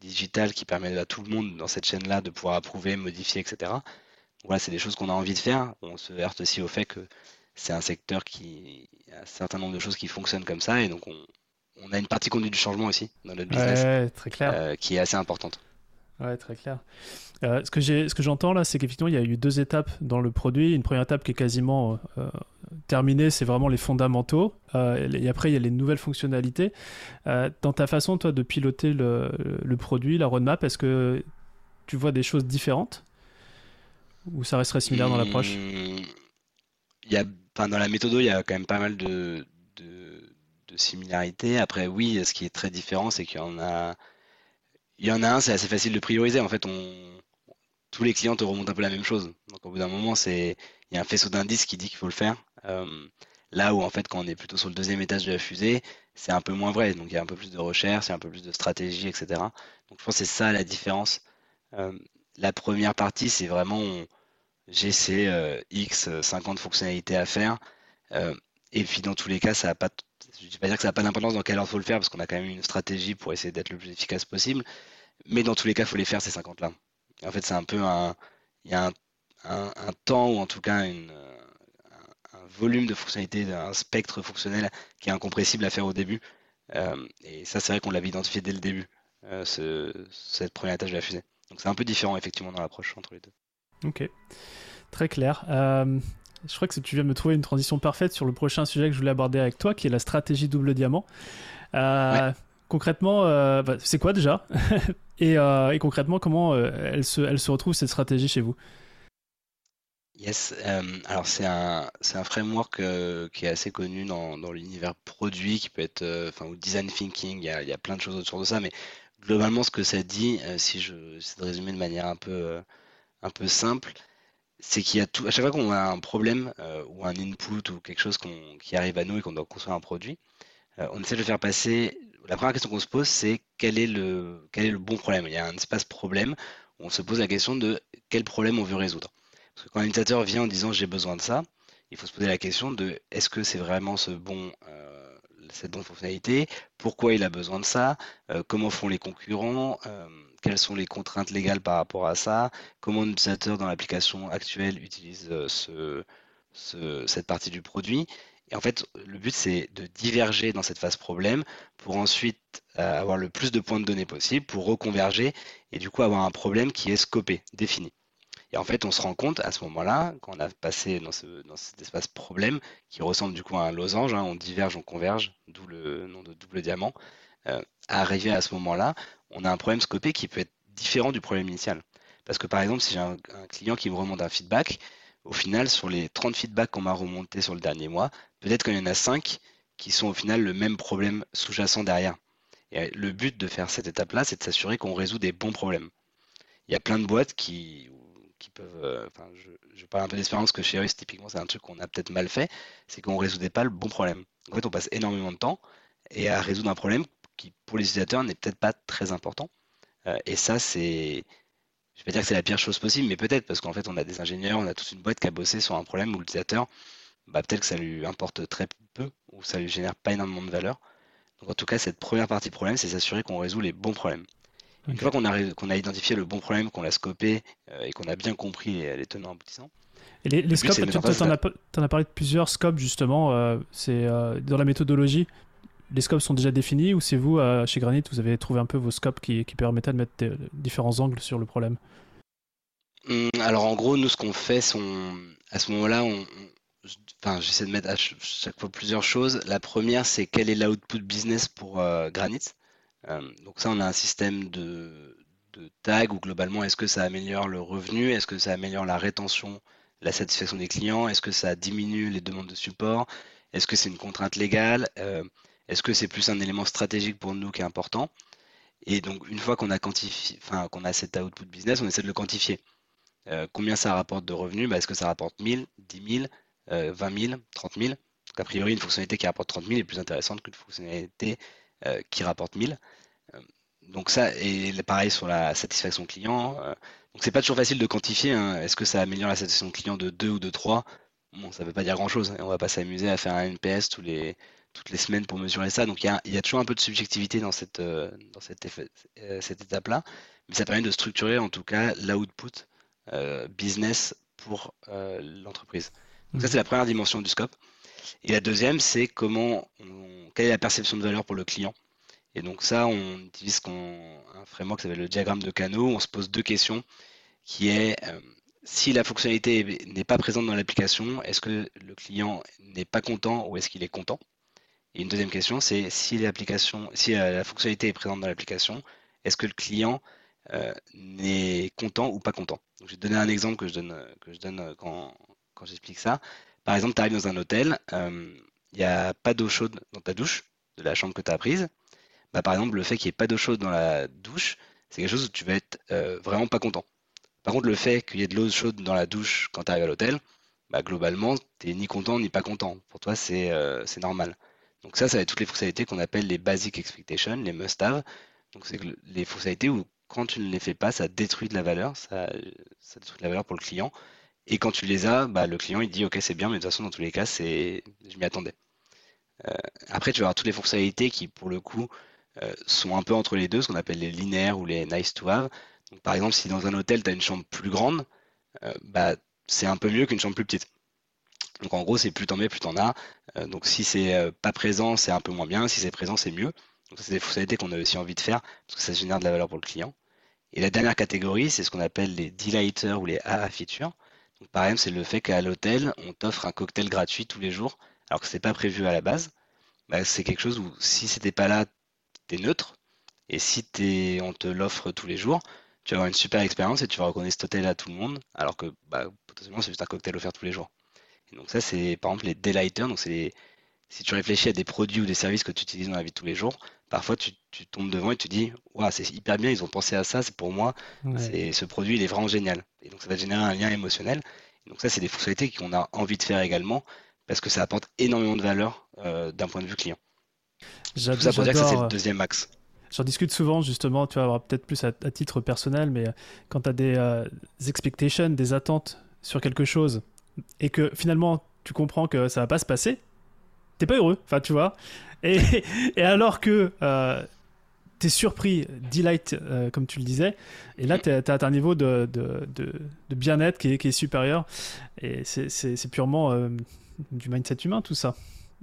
digital qui permet à tout le monde dans cette chaîne-là de pouvoir approuver, modifier, etc. Voilà, c'est des choses qu'on a envie de faire. On se heurte aussi au fait que c'est un secteur qui a un certain nombre de choses qui fonctionnent comme ça et donc on, on a une partie conduite du changement aussi dans notre business très clair. Euh, qui est assez importante. Ouais, très clair. Euh, ce que j'ai, ce que j'entends là, c'est qu'effectivement, il y a eu deux étapes dans le produit. Une première étape qui est quasiment euh, terminée, c'est vraiment les fondamentaux. et après, il y a les nouvelles fonctionnalités. dans ta façon, toi, de piloter le, produit, la roadmap, est-ce que tu vois des choses différentes ou ça resterait similaire dans l'approche? Y a, dans la méthode, il y a quand même pas mal de, de similarités. Après, oui, ce qui est très différent, c'est qu'il y en a, il y en a un, c'est assez facile de prioriser. En fait, on, tous les clients te remontent un peu la même chose. Donc, au bout d'un moment, c'est, il y a un faisceau d'indices qui dit qu'il faut le faire. Euh, là où, en fait, quand on est plutôt sur le deuxième étage de la fusée, c'est un peu moins vrai. Donc, il y a un peu plus de recherche, il y a un peu plus de stratégie, etc. Donc, je pense que c'est ça la différence. Euh, la première partie, c'est vraiment, j'ai ces euh, X 50 fonctionnalités à faire. et puis, dans tous les cas, ça n'a pas je pas dire que ça n'a pas d'importance dans quel ordre il faut le faire, parce qu'on a quand même une stratégie pour essayer d'être le plus efficace possible. Mais dans tous les cas, il faut les faire, ces 50-là. En fait, c'est un peu un. Il y a un, temps, ou en tout cas un, volume de fonctionnalités, un spectre fonctionnel qui est incompressible à faire au début. Euh, et ça, c'est vrai qu'on l'avait identifié dès le début, euh, cette première tâche de la fusée. Donc c'est un peu différent, effectivement, dans l'approche entre les deux. Ok, très clair. Euh, je crois que tu viens de me trouver une transition parfaite sur le prochain sujet que je voulais aborder avec toi, qui est la stratégie double diamant. Concrètement, bah, c'est quoi déjà? Euh, et, concrètement, comment elle, se, elle se retrouve cette stratégie chez vous? Yes, alors c'est un, c'est un framework qui est assez connu dans, dans l'univers produit, qui peut être, enfin, ou design thinking, il y, a, il y, a, plein de choses autour de ça, mais globalement, ce que ça dit, si je, c'est de résumer de manière un peu, un peu simple, c'est qu'il y a tout, à chaque fois qu'on a un problème euh, ou un input ou quelque chose qui arrive à nous et qu'on doit construire un produit, euh, on essaie de le faire passer. La première question qu'on se pose, c'est quel est le quel est le bon problème? Il y a un espace problème où on se pose la question de quel problème on veut résoudre. Parce que quand un utilisateur vient en disant j'ai besoin de ça, il faut se poser la question de est-ce que c'est vraiment ce bon euh, cette bonne fonctionnalité, pourquoi il a besoin de ça, comment font les concurrents, quelles sont les contraintes légales par rapport à ça, comment l'utilisateur dans l'application actuelle utilise euh, cette partie du produit? Et en fait, le but, c'est de diverger dans cette phase problème pour ensuite euh, avoir le plus de points de données possible pour reconverger et du coup avoir un problème qui est scopé, défini. Et en fait, on se rend compte à ce moment-là, quand on a passé dans, cet espace problème, qui ressemble du coup à un losange, hein, on diverge, on converge, d'où le nom de double diamant, euh, à arriver à ce moment-là, on a un problème scopé qui peut être différent du problème initial. Parce que par exemple, si j'ai un, client qui me remonte un feedback, au final, sur les 30 feedbacks qu'on m'a remontés sur le dernier mois, peut-être qu'il y en a 5 qui sont au final le même problème sous-jacent derrière. Et le but de faire cette étape-là, c'est de s'assurer qu'on résout des bons problèmes. Il y a plein de boîtes qui, qui peuvent. Euh, enfin, je, parle un peu d'expérience que chez Eris, typiquement, c'est un truc qu'on a peut-être mal fait, c'est qu'on ne résoudait pas le bon problème. En fait, on passe énormément de temps et à résoudre un problème qui, pour les utilisateurs, n'est peut-être pas très important. Euh, et ça, c'est. Je vais pas dire que c'est la pire chose possible, mais peut-être, parce qu'en fait, on a des ingénieurs, on a toute une boîte qui a bossé sur un problème où l'utilisateur, bah, peut-être que ça lui importe très peu, ou ça lui génère pas énormément de valeur. Donc, en tout cas, cette première partie problème, c'est s'assurer qu'on résout les bons problèmes. Une fois qu'on a, qu'on a identifié le bon problème, qu'on l'a scopé euh, et qu'on a bien compris les, tenants aboutissants. Et les, les scopes, tu en, as, parlé de plusieurs scopes justement. Euh, c'est dans la méthodologie les scopes sont déjà définis ou c'est vous, euh, chez Granite, vous avez trouvé un peu vos scopes qui, qui permettaient de mettre différents angles sur le problème? Hum, Alors en gros, nous, ce qu'on fait, à ce moment-là, on, enfin, j'essaie de mettre à chaque fois plusieurs choses. La première, c'est quel est l'output business pour euh, Granite? Hum, donc ça, on a un système de, de tag où globalement, est-ce que ça améliore le revenu? Est-ce que ça améliore la rétention, la satisfaction des clients? Est-ce que ça diminue les demandes de support? Est-ce que c'est une contrainte légale? Euh, est-ce que c'est plus un élément stratégique pour nous qui est important? Et donc, une fois qu'on a qu'on a cet output business, on essaie de le quantifier. Euh, combien ça rapporte de revenus? Bah, Est-ce que ça rapporte 1000, 10 000, 20 000, 30 000 Donc, a priori, une fonctionnalité qui rapporte 30 000 est plus intéressante qu'une fonctionnalité euh, qui rapporte 1000. Euh, donc ça, et pareil sur la satisfaction client. Euh, donc c'est pas toujours facile de quantifier. Hein. Est-ce que ça améliore la satisfaction client de 2 ou de 3 Bon, ça veut pas dire grand-chose. On va pas s'amuser à faire un NPS tous les, toutes les semaines pour mesurer ça. Donc il y a, y a, toujours un peu de subjectivité dans cette, dans cette, cette étape-là. Mais ça permet de structurer en tout cas l'output business pour l'entreprise. Donc ça, mmh. c'est la première dimension du scope. Et la deuxième, c'est comment quelle est la perception de valeur pour le client. Et donc ça, on utilise un framework qui s'appelle le diagramme de canaux. On se pose deux questions, qui est euh, si la fonctionnalité n'est pas présente dans l'application, est-ce que le client n'est pas content ou est-ce qu'il est content? Et une deuxième question, c'est si l'application, si la fonctionnalité est présente dans l'application, est-ce que le client euh, n'est content ou pas content? Je vais donner un exemple que je donne, que je donne quand, quand j'explique ça. Par exemple, tu arrives dans un hôtel, il n'y a pas d'eau chaude dans ta douche de la chambre que tu as prise. Bah, par exemple, le fait qu'il n'y ait pas d'eau chaude dans la douche, c'est quelque chose où tu vas être euh, vraiment pas content. Par contre, le fait qu'il y ait de l'eau chaude dans la douche quand tu arrives à l'hôtel, bah, globalement, tu n'es ni content ni pas content. Pour toi, euh, c'est normal. Donc ça, ça va être toutes les fonctionnalités qu'on appelle les basic expectations, les must-have. Donc c'est les fonctionnalités où quand tu ne les fais pas, ça détruit de la valeur, ça, détruit de la valeur pour le client. Et quand tu les as, bah, le client il dit ok c'est bien, mais de toute façon dans tous les cas c'est, je m'y attendais. Euh, après tu vas avoir toutes les fonctionnalités qui pour le coup euh, sont un peu entre les deux, ce qu'on appelle les linéaires ou les nice to have. Par exemple, si dans un hôtel, tu as une chambre plus grande, euh, bah, c'est un peu mieux qu'une chambre plus petite. Donc en gros, c'est plus t'en mets, plus t'en as. Donc si c'est pas présent, c'est un peu moins bien. Si c'est présent, c'est mieux. Donc c'est des fonctionnalités qu'on a aussi envie de faire parce que ça génère de la valeur pour le client. Et la dernière catégorie, c'est ce qu'on appelle les delighters ou les AA features. Par exemple, c'est le fait qu'à l'hôtel, on t'offre un cocktail gratuit tous les jours, alors que c'est pas prévu à la base. Bah, c'est quelque chose où si c'était pas là, tu es neutre. Et si on te l'offre tous les jours, tu vas avoir une super expérience et tu vas reconnaître cet hôtel à tout le monde, alors que bah, potentiellement c'est juste un cocktail offert tous les jours. Et donc ça c'est par exemple les delighters, donc c'est si tu réfléchis à des produits ou des services que tu utilises dans la vie de tous les jours, parfois tu, tombes devant et tu dis waouh c'est hyper bien, ils ont pensé à ça, c'est pour moi, c'est ce produit il est vraiment génial. Et donc ça va générer un lien émotionnel. Et donc ça c'est des fonctionnalités qu'on a envie de faire également parce que ça apporte énormément de valeur euh, d'un point de vue client. Tout ça pour dire que c'est le euh, deuxième axe. J'en discute souvent, justement, tu vas peut-être plus à, titre personnel, mais euh, quand tu as des, euh, expectations, des attentes sur quelque chose, et que finalement tu comprends que ça va pas se passer, t'es pas heureux, enfin tu vois. Et, et alors que tu es surpris, delight, comme tu le disais, et là tu as, un niveau de, de, de, bien-être qui est, qui est, supérieur, et c'est purement du mindset humain tout ça.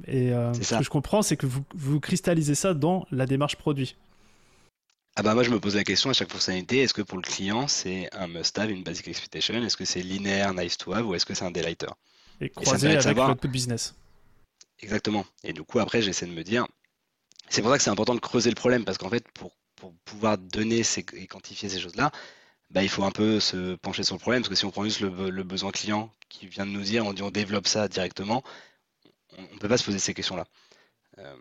Et euh, ce que je comprends, c'est que vous, vous cristallisez ça dans la démarche produit. Ah bah moi je me pose la question à chaque fonctionnalité, est-ce que pour le client c'est un must-have, une basic expectation, est-ce que c'est linéaire, nice to have ou est-ce que c'est un delighter? Et croisé avec savoir... votre business. Exactement. Et du coup après j'essaie de me dire, c'est pour ça que c'est important de creuser le problème parce qu'en fait pour, pour, pouvoir donner ces, et quantifier ces choses-là, bah, il faut un peu se pencher sur le problème parce que si on prend juste le, besoin client qui vient de nous dire, on dit on développe ça directement, on ne peut pas se poser ces questions-là. Euh,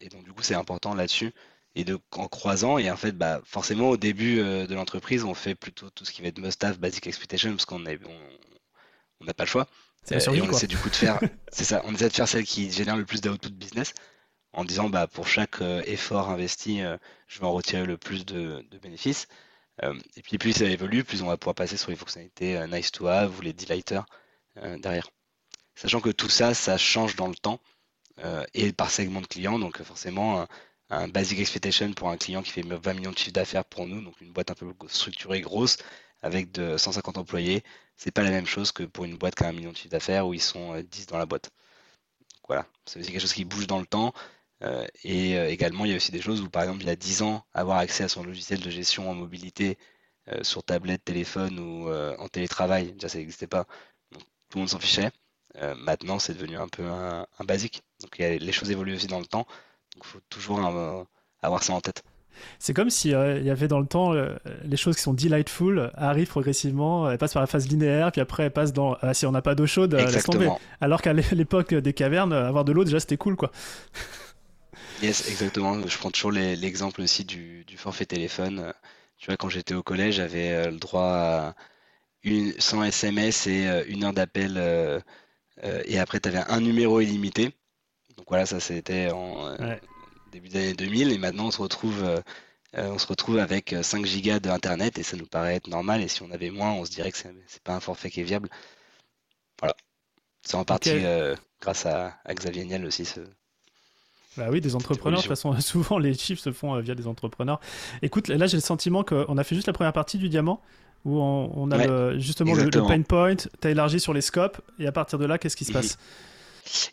et donc, du coup, c'est important là-dessus. Et de, en croisant, et en fait, bah, forcément, au début euh, de l'entreprise, on fait plutôt tout ce qui va être must-have, basic expectation, parce qu'on n'a on, pas le choix. Euh, et on essaie du coup de faire, c'est ça, on essaie de faire celle qui génère le plus d'output business, en disant, bah, pour chaque effort investi, je vais en retirer le plus de, bénéfices. et puis, plus ça évolue, plus on va pouvoir passer sur les fonctionnalités nice to have ou les delighters derrière. Sachant que tout ça, ça change dans le temps euh, et par segment de clients. Donc forcément, un, basic expectation pour un client qui fait 20 millions de chiffre d'affaires pour nous, donc une boîte un peu structurée, grosse, avec de 150 employés, c'est pas la même chose que pour une boîte qui a un million de chiffre d'affaires où ils sont 10 euh, dans la boîte. voilà, c'est quelque chose qui bouge dans le temps. Euh, et également, il y a aussi des choses où, par exemple, il y a 10 ans, avoir accès à son logiciel de gestion en mobilité sur tablette, téléphone ou en télétravail, déjà ça n'existait pas. Donc, tout le monde s'en fichait. Euh, maintenant, c'est devenu un peu un, basique. Donc les choses évoluent aussi dans le temps. Il faut toujours avoir ça en tête. C'est comme s'il euh, il y avait dans le temps euh, les choses qui sont delightful arrivent progressivement, elles passent par la phase linéaire, puis après elles passent dans ah, si on n'a pas d'eau chaude, laisse tomber. Alors qu'à l'époque des cavernes, avoir de l'eau déjà c'était cool quoi. Yes, exactement. Je prends toujours l'exemple aussi du, forfait téléphone. Tu vois, quand j'étais au collège, j'avais le droit à une, 100 SMS et une heure d'appel euh, et après, tu avais un numéro illimité. Donc voilà, ça c'était en euh, début des années 2000. Et maintenant, on se retrouve on se retrouve avec 5 gigas d'internet et ça nous paraît être normal. Et si on avait moins, on se dirait que c'est pas un forfait qui est viable. Voilà. C'est en partie grâce à, Xavier Niel aussi. Ce... Bah oui, des entrepreneurs. De toute façon, souvent les chiffres se font via des entrepreneurs. Écoute, là j'ai le sentiment qu'on a fait juste la première partie du diamant où on, a justement le, pain point, tu as élargi sur les scopes, et à partir de là, qu'est-ce qui se passe?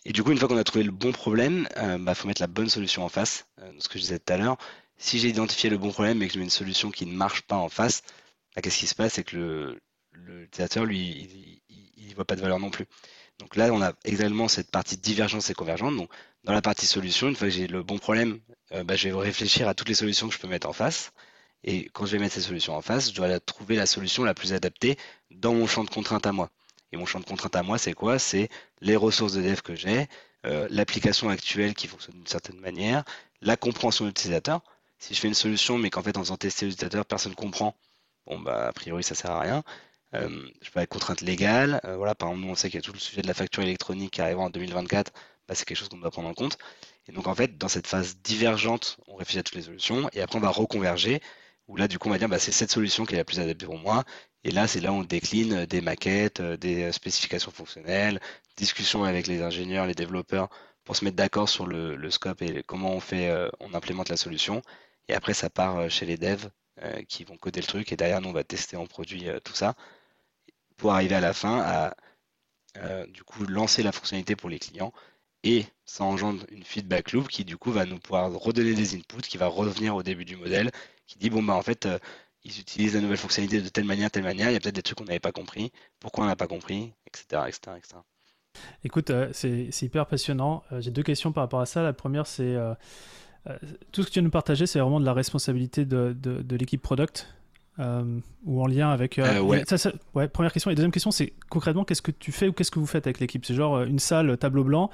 Et du coup, une fois qu'on a trouvé le bon problème, il euh, bah, faut mettre la bonne solution en face. Euh, ce que je disais tout à l'heure, si j'ai identifié le bon problème et que je mets une solution qui ne marche pas en face, bah, qu'est-ce qui se passe? C'est que l'utilisateur, lui, il ne voit pas de valeur non plus. Donc là, on a également cette partie divergence et convergence. Donc, dans la partie solution, une fois que j'ai le bon problème, euh, bah, je vais réfléchir à toutes les solutions que je peux mettre en face. Et quand je vais mettre ces solutions en face, je dois trouver la solution la plus adaptée dans mon champ de contrainte à moi. Et mon champ de contrainte à moi, c'est quoi? C'est les ressources de dev que j'ai, euh, l'application actuelle qui fonctionne d'une certaine manière, la compréhension de l'utilisateur. Si je fais une solution, mais qu'en fait, en faisant tester l'utilisateur, personne ne comprend, bon, bah, a priori, ça sert à rien. Euh, je peux avoir contraintes légales. Euh, voilà, par exemple, nous, on sait qu'il y a tout le sujet de la facture électronique qui arrivera en 2024. Bah, c'est quelque chose qu'on doit prendre en compte. Et donc, en fait, dans cette phase divergente, on réfléchit à toutes les solutions et après, on va reconverger où là, du coup, on va dire, bah, c'est cette solution qui est la plus adaptée pour moi. Et là, c'est là où on décline des maquettes, euh, des spécifications fonctionnelles, discussions avec les ingénieurs, les développeurs, pour se mettre d'accord sur le, scope et comment on fait, euh, on implémente la solution. Et après, ça part euh, chez les devs qui vont coder le truc. Et derrière, nous, on va tester en produit tout ça pour arriver à la fin à, du coup, lancer la fonctionnalité pour les clients. Et ça engendre une feedback loop qui, du coup, va nous pouvoir redonner des inputs, qui va revenir au début du modèle qui dit bon bah en fait euh, ils utilisent la nouvelle fonctionnalité de telle manière, telle manière, il y a peut-être des trucs qu'on n'avait pas compris, pourquoi on n'a pas compris, etc. etc., etc. Écoute, euh, c'est hyper passionnant. Euh, j'ai deux questions par rapport à ça. La première, c'est tout ce que tu viens de nous partager, c'est vraiment de la responsabilité de, de, l'équipe product ou en lien avec. ouais. ouais. Première question. Et deuxième question, c'est concrètement, qu'est-ce que tu fais ou qu'est-ce que vous faites avec l'équipe? C'est genre une salle tableau blanc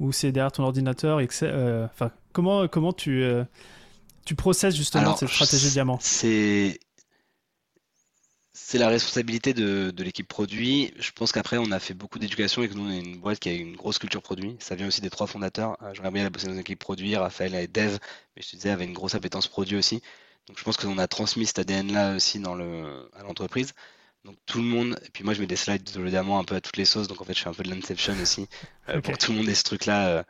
ou c'est derrière ton ordinateur Enfin, comment, comment tu tu processes justement cette stratégie diamant? C'est c'est la responsabilité de, l'équipe produit. Je pense qu'après, on a fait beaucoup d'éducation et que nous, on est une boîte qui a une grosse culture produit. Ça vient aussi des trois fondateurs. Euh, j'aimerais bien bosser dans une équipe produit. Raphaël et Dev, mais je te disais, avait une grosse appétence produit aussi. Donc, je pense qu'on a transmis cet ADN-là aussi dans le, à l'entreprise. Donc, tout le monde, et puis moi, je mets des slides diamant un peu à toutes les sauces. Donc, en fait, je fais un peu de l'inception aussi euh, pour que tout le monde ait ce truc-là euh,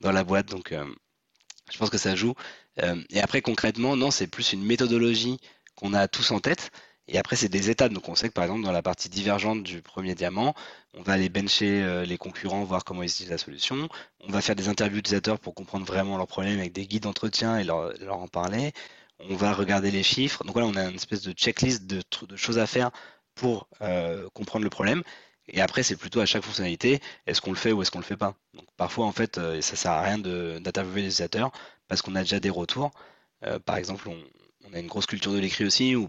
dans la boîte. Donc, je pense que ça joue. Et après, concrètement, non, c'est plus une méthodologie qu'on a tous en tête. Et après, c'est des étapes. Donc, on sait que par exemple, dans la partie divergente du premier diamant, on va aller bencher euh, les concurrents, voir comment ils utilisent la solution. On va faire des interviews utilisateurs pour comprendre vraiment leurs problèmes avec des guides d'entretien et leur, en parler. On va regarder les chiffres. Donc, voilà, on a une espèce de checklist de, choses à faire pour euh, comprendre le problème. Et après, c'est plutôt à chaque fonctionnalité, est-ce qu'on le fait ou est-ce qu'on le fait pas? Donc, parfois, en fait, ça sert à rien d'interviewer les utilisateurs parce qu'on a déjà des retours. Euh, par exemple, on, a une grosse culture de l'écrit aussi, où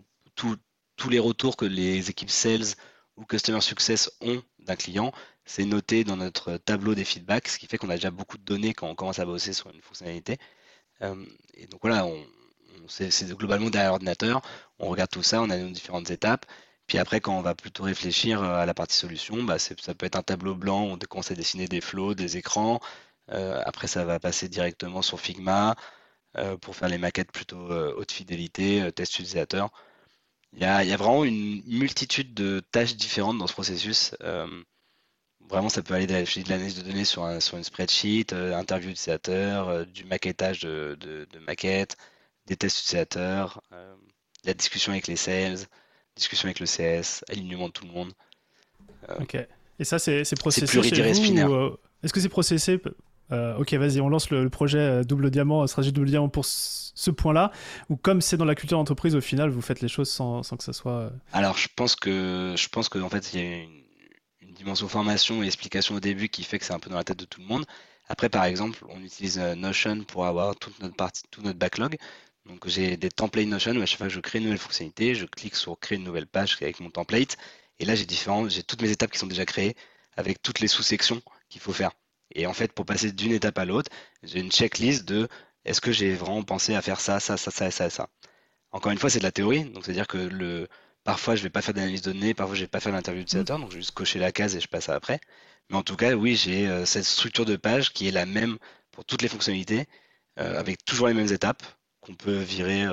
tous les retours que les équipes sales ou customer success ont d'un client, c'est noté dans notre tableau des feedbacks, ce qui fait qu'on a déjà beaucoup de données quand on commence à bosser sur une fonctionnalité. Euh, et donc voilà, on, c'est globalement derrière l'ordinateur, on regarde tout ça, on a nos différentes étapes. Puis après, quand on va plutôt réfléchir euh, à la partie solution, bah, ça peut être un tableau blanc, on commence à dessiner des flows, des écrans, euh, après, ça va passer directement sur Figma pour faire les maquettes plutôt haute fidélité, test utilisateur. Il y, a, vraiment une multitude de tâches différentes dans ce processus. vraiment, ça peut aller de l'analyse de données sur, une spreadsheet, interview utilisateur, du maquettage de, maquettes, des tests utilisateurs, la discussion avec les sales, discussion avec le CS, alignement de tout le monde. ok. Et ça, c'est processé Est-ce que c'est processé euh, ok, vas-y, on lance le, projet euh, double diamant, stratégie double diamant pour ce point-là, ou comme c'est dans la culture d'entreprise, au final, vous faites les choses sans, que ça soit. Euh, Alors, je pense que, je pense qu'en fait, il y a une, dimension formation et explication au début qui fait que c'est un peu dans la tête de tout le monde. Après, par exemple, on utilise Notion pour avoir toute notre partie, tout notre backlog. Donc, j'ai des templates Notion à chaque fois que je crée une nouvelle fonctionnalité, je clique sur créer une nouvelle page avec mon template. Et là, j'ai différents, j'ai toutes mes étapes qui sont déjà créées avec toutes les sous-sections qu'il faut faire. Et en fait, pour passer d'une étape à l'autre, j'ai une checklist de est-ce que j'ai vraiment pensé à faire ça, ça, ça, ça, ça, ça. Encore une fois, c'est de la théorie, donc c'est-à-dire que le, parfois je vais pas faire d'analyse de données, parfois je vais pas faire d'interview d'utilisateur, donc je vais juste cocher la case et je passe à après. Mais en tout cas, oui, j'ai euh, cette structure de page qui est la même pour toutes les fonctionnalités, euh, avec toujours les mêmes étapes. qu'on peut virer,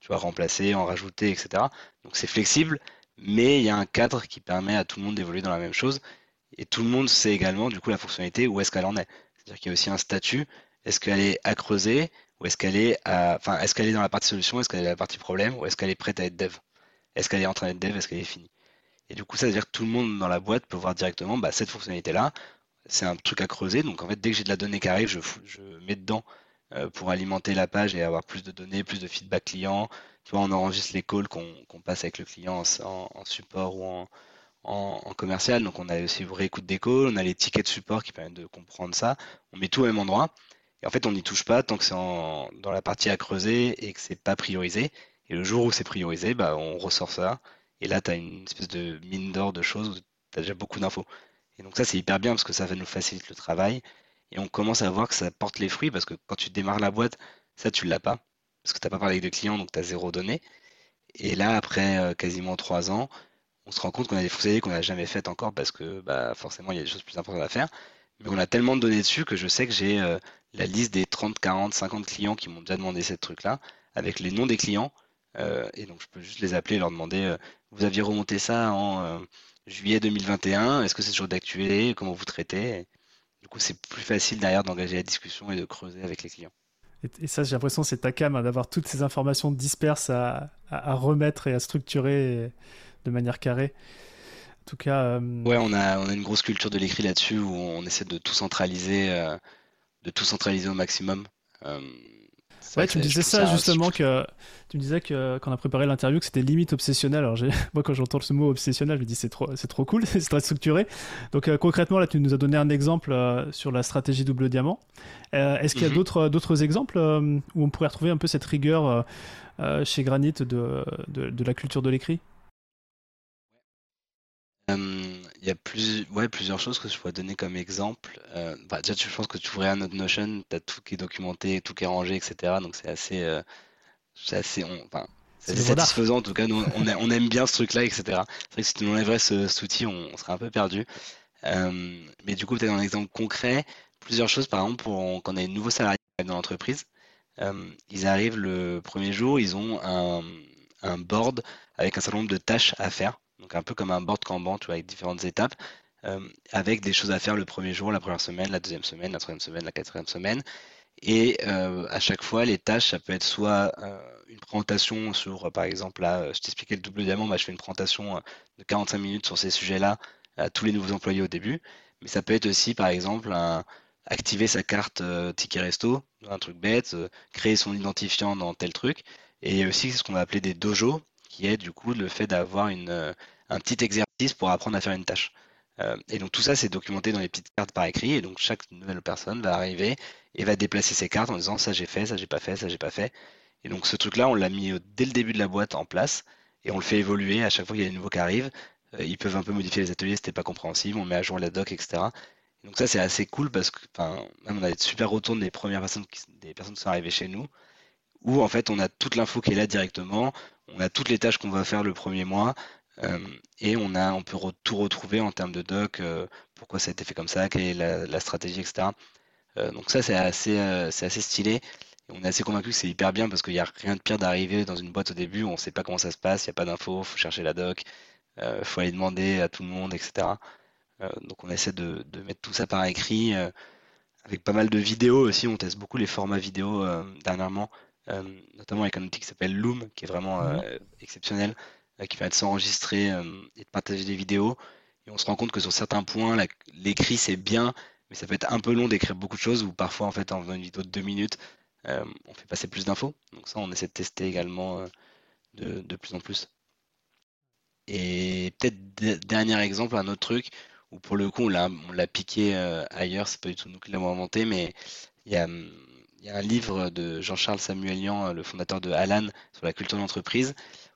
tu vois, remplacer, en rajouter, etc. Donc c'est flexible, mais il y a un cadre qui permet à tout le monde d'évoluer dans la même chose. Et tout le monde sait également, du coup, la fonctionnalité, où est-ce qu'elle en est. C'est-à-dire qu'il y a aussi un statut. Est-ce qu'elle est à creuser ou est-ce qu'elle est enfin, est-ce qu'elle est dans la partie solution, est-ce qu'elle est dans la partie problème, ou est-ce qu'elle est prête à être dev? Est-ce qu'elle est en train d'être dev, est-ce qu'elle est finie? Et du coup, ça veut dire que tout le monde dans la boîte peut voir directement, bah, cette fonctionnalité-là, c'est un truc à creuser. Donc en fait, dès que j'ai de la donnée qui arrive, je, je mets dedans euh, pour alimenter la page et avoir plus de données, plus de feedback client. Tu vois, on enregistre les calls qu'on passe avec le client en, support ou en, en, commercial. Donc on a aussi une réécoute des calls, on a les tickets de support qui permettent de comprendre ça. On met tout au même endroit. Et en fait, on n'y touche pas tant que c'est dans la partie à creuser et que c'est pas priorisé. Et le jour où c'est priorisé, bah, on ressort ça. Et là, tu as une espèce de mine d'or de choses où tu as déjà beaucoup d'infos. Et donc ça, c'est hyper bien parce que ça va nous faciliter le travail. Et on commence à voir que ça porte les fruits parce que quand tu démarres la boîte, ça, tu l'as pas. Parce que tu n'as pas parlé avec de clients, donc tu as zéro données. Et là, après euh, quasiment trois ans, on se rend compte qu'on a des fonctionnalités qu'on n'a jamais faites encore parce que bah, forcément, il y a des choses plus importantes à faire. Mais on a tellement de données dessus que je sais que j'ai euh, la liste des 30, 40, 50 clients qui m'ont déjà demandé ces trucs-là, avec les noms des clients. Euh, et donc, je peux juste les appeler et leur demander euh, Vous aviez remonté ça en juillet 2021, est-ce que c'est toujours d'actualité? Comment vous traitez? Du coup, c'est plus facile derrière d'engager la discussion et de creuser avec les clients. Et, ça, j'ai l'impression c'est ta cam hein, d'avoir toutes ces informations disperses à, remettre et à structurer de manière carrée tout cas. Euh, ouais, on a, on a une grosse culture de l'écrit là-dessus où on essaie de tout centraliser, euh, de tout centraliser au maximum. Euh, ouais, tu me disais ça, justement que tu me disais que quand on a préparé l'interview que c'était limite obsessionnel. Alors moi quand j'entends ce mot obsessionnel, je me dis c'est trop c'est trop cool, c'est très structuré. Donc concrètement là tu nous as donné un exemple sur la stratégie double diamant. Est-ce qu'il y a mhm. d'autres d'autres exemples où on pourrait retrouver un peu cette rigueur chez Granit de, de, de la culture de l'écrit? Il y a plus, ouais, plusieurs choses que je pourrais donner comme exemple. Euh, bah, déjà, tu, je pense que tu ouvrais un autre Notion, tu as tout qui est documenté, tout qui est rangé, etc. Donc c'est assez, euh, c'est assez, enfin, c'est satisfaisant en tout cas. Nous, on, on, aime bien ce truc-là, etc. C'est vrai que si tu nous enlèverais ce, cet outil, on, serait un peu perdu. Euh, mais du coup, peut-être un exemple concret, plusieurs choses, par exemple, pour, quand on a une nouveau salarié dans l'entreprise, ils arrivent le premier jour, ils ont un, un board avec un certain nombre de tâches à faire donc un peu comme un board Kanban, tu vois, avec différentes étapes, euh, avec des choses à faire le premier jour, la première semaine, la deuxième semaine, la troisième semaine, la quatrième semaine. Et euh, à chaque fois, les tâches, ça peut être soit euh, une présentation sur, par exemple, là, je t'expliquais le double diamant, bah, je fais une présentation de 45 minutes sur ces sujets-là à tous les nouveaux employés au début. Mais ça peut être aussi, par exemple, activer sa carte ticket resto, un truc bête, créer son identifiant dans tel truc. Et aussi ce qu'on va appeler des dojos, qui est du coup le fait d'avoir une, euh, un petit exercice pour apprendre à faire une tâche. Euh, et donc tout ça, c'est documenté dans les petites cartes par écrit. Et donc chaque nouvelle personne va arriver et va déplacer ses cartes en disant ça j'ai fait, ça j'ai pas fait, ça j'ai pas fait. Et donc ce truc-là, on l'a mis dès le début de la boîte en place et on le fait évoluer à chaque fois qu'il y a des nouveaux qui arrivent. Euh, ils peuvent un peu modifier les ateliers, c'était pas compréhensible, on met à jour la doc, etc. donc ça c'est assez cool parce que même on a des super retours des premières personnes qui, des personnes qui sont arrivées chez nous où en fait on a toute l'info qui est là directement, on a toutes les tâches qu'on va faire le premier mois, euh, et on, peut tout retrouver en termes de doc, euh, pourquoi ça a été fait comme ça, quelle est la, stratégie, etc. Euh, donc ça c'est assez, assez stylé. On est assez convaincu que c'est hyper bien parce qu'il n'y a rien de pire d'arriver dans une boîte au début on ne sait pas comment ça se passe, il n'y a pas d'infos, il faut chercher la doc, il faut aller demander à tout le monde, etc. donc on essaie de, mettre tout ça par écrit avec pas mal de vidéos aussi. On teste beaucoup les formats vidéo dernièrement. Euh, notamment avec un outil qui s'appelle Loom, qui est vraiment mhm. euh, exceptionnel, euh, qui permet de s'enregistrer et de partager des vidéos. Et on se rend compte que sur certains points, l'écrit c'est bien, mais ça peut être un peu long d'écrire beaucoup de choses, ou parfois en fait en faisant une vidéo de deux minutes, on fait passer plus d'infos. Donc ça, on essaie de tester également de, plus en plus. Et peut-être dernier exemple, un autre truc, où pour le coup on l'a piqué ailleurs, c'est pas du tout nous qui l'avons inventé, mais il y a hum, il y a un livre de Jean-Charles Samuelian, le fondateur de Alan, sur la culture d'entreprise,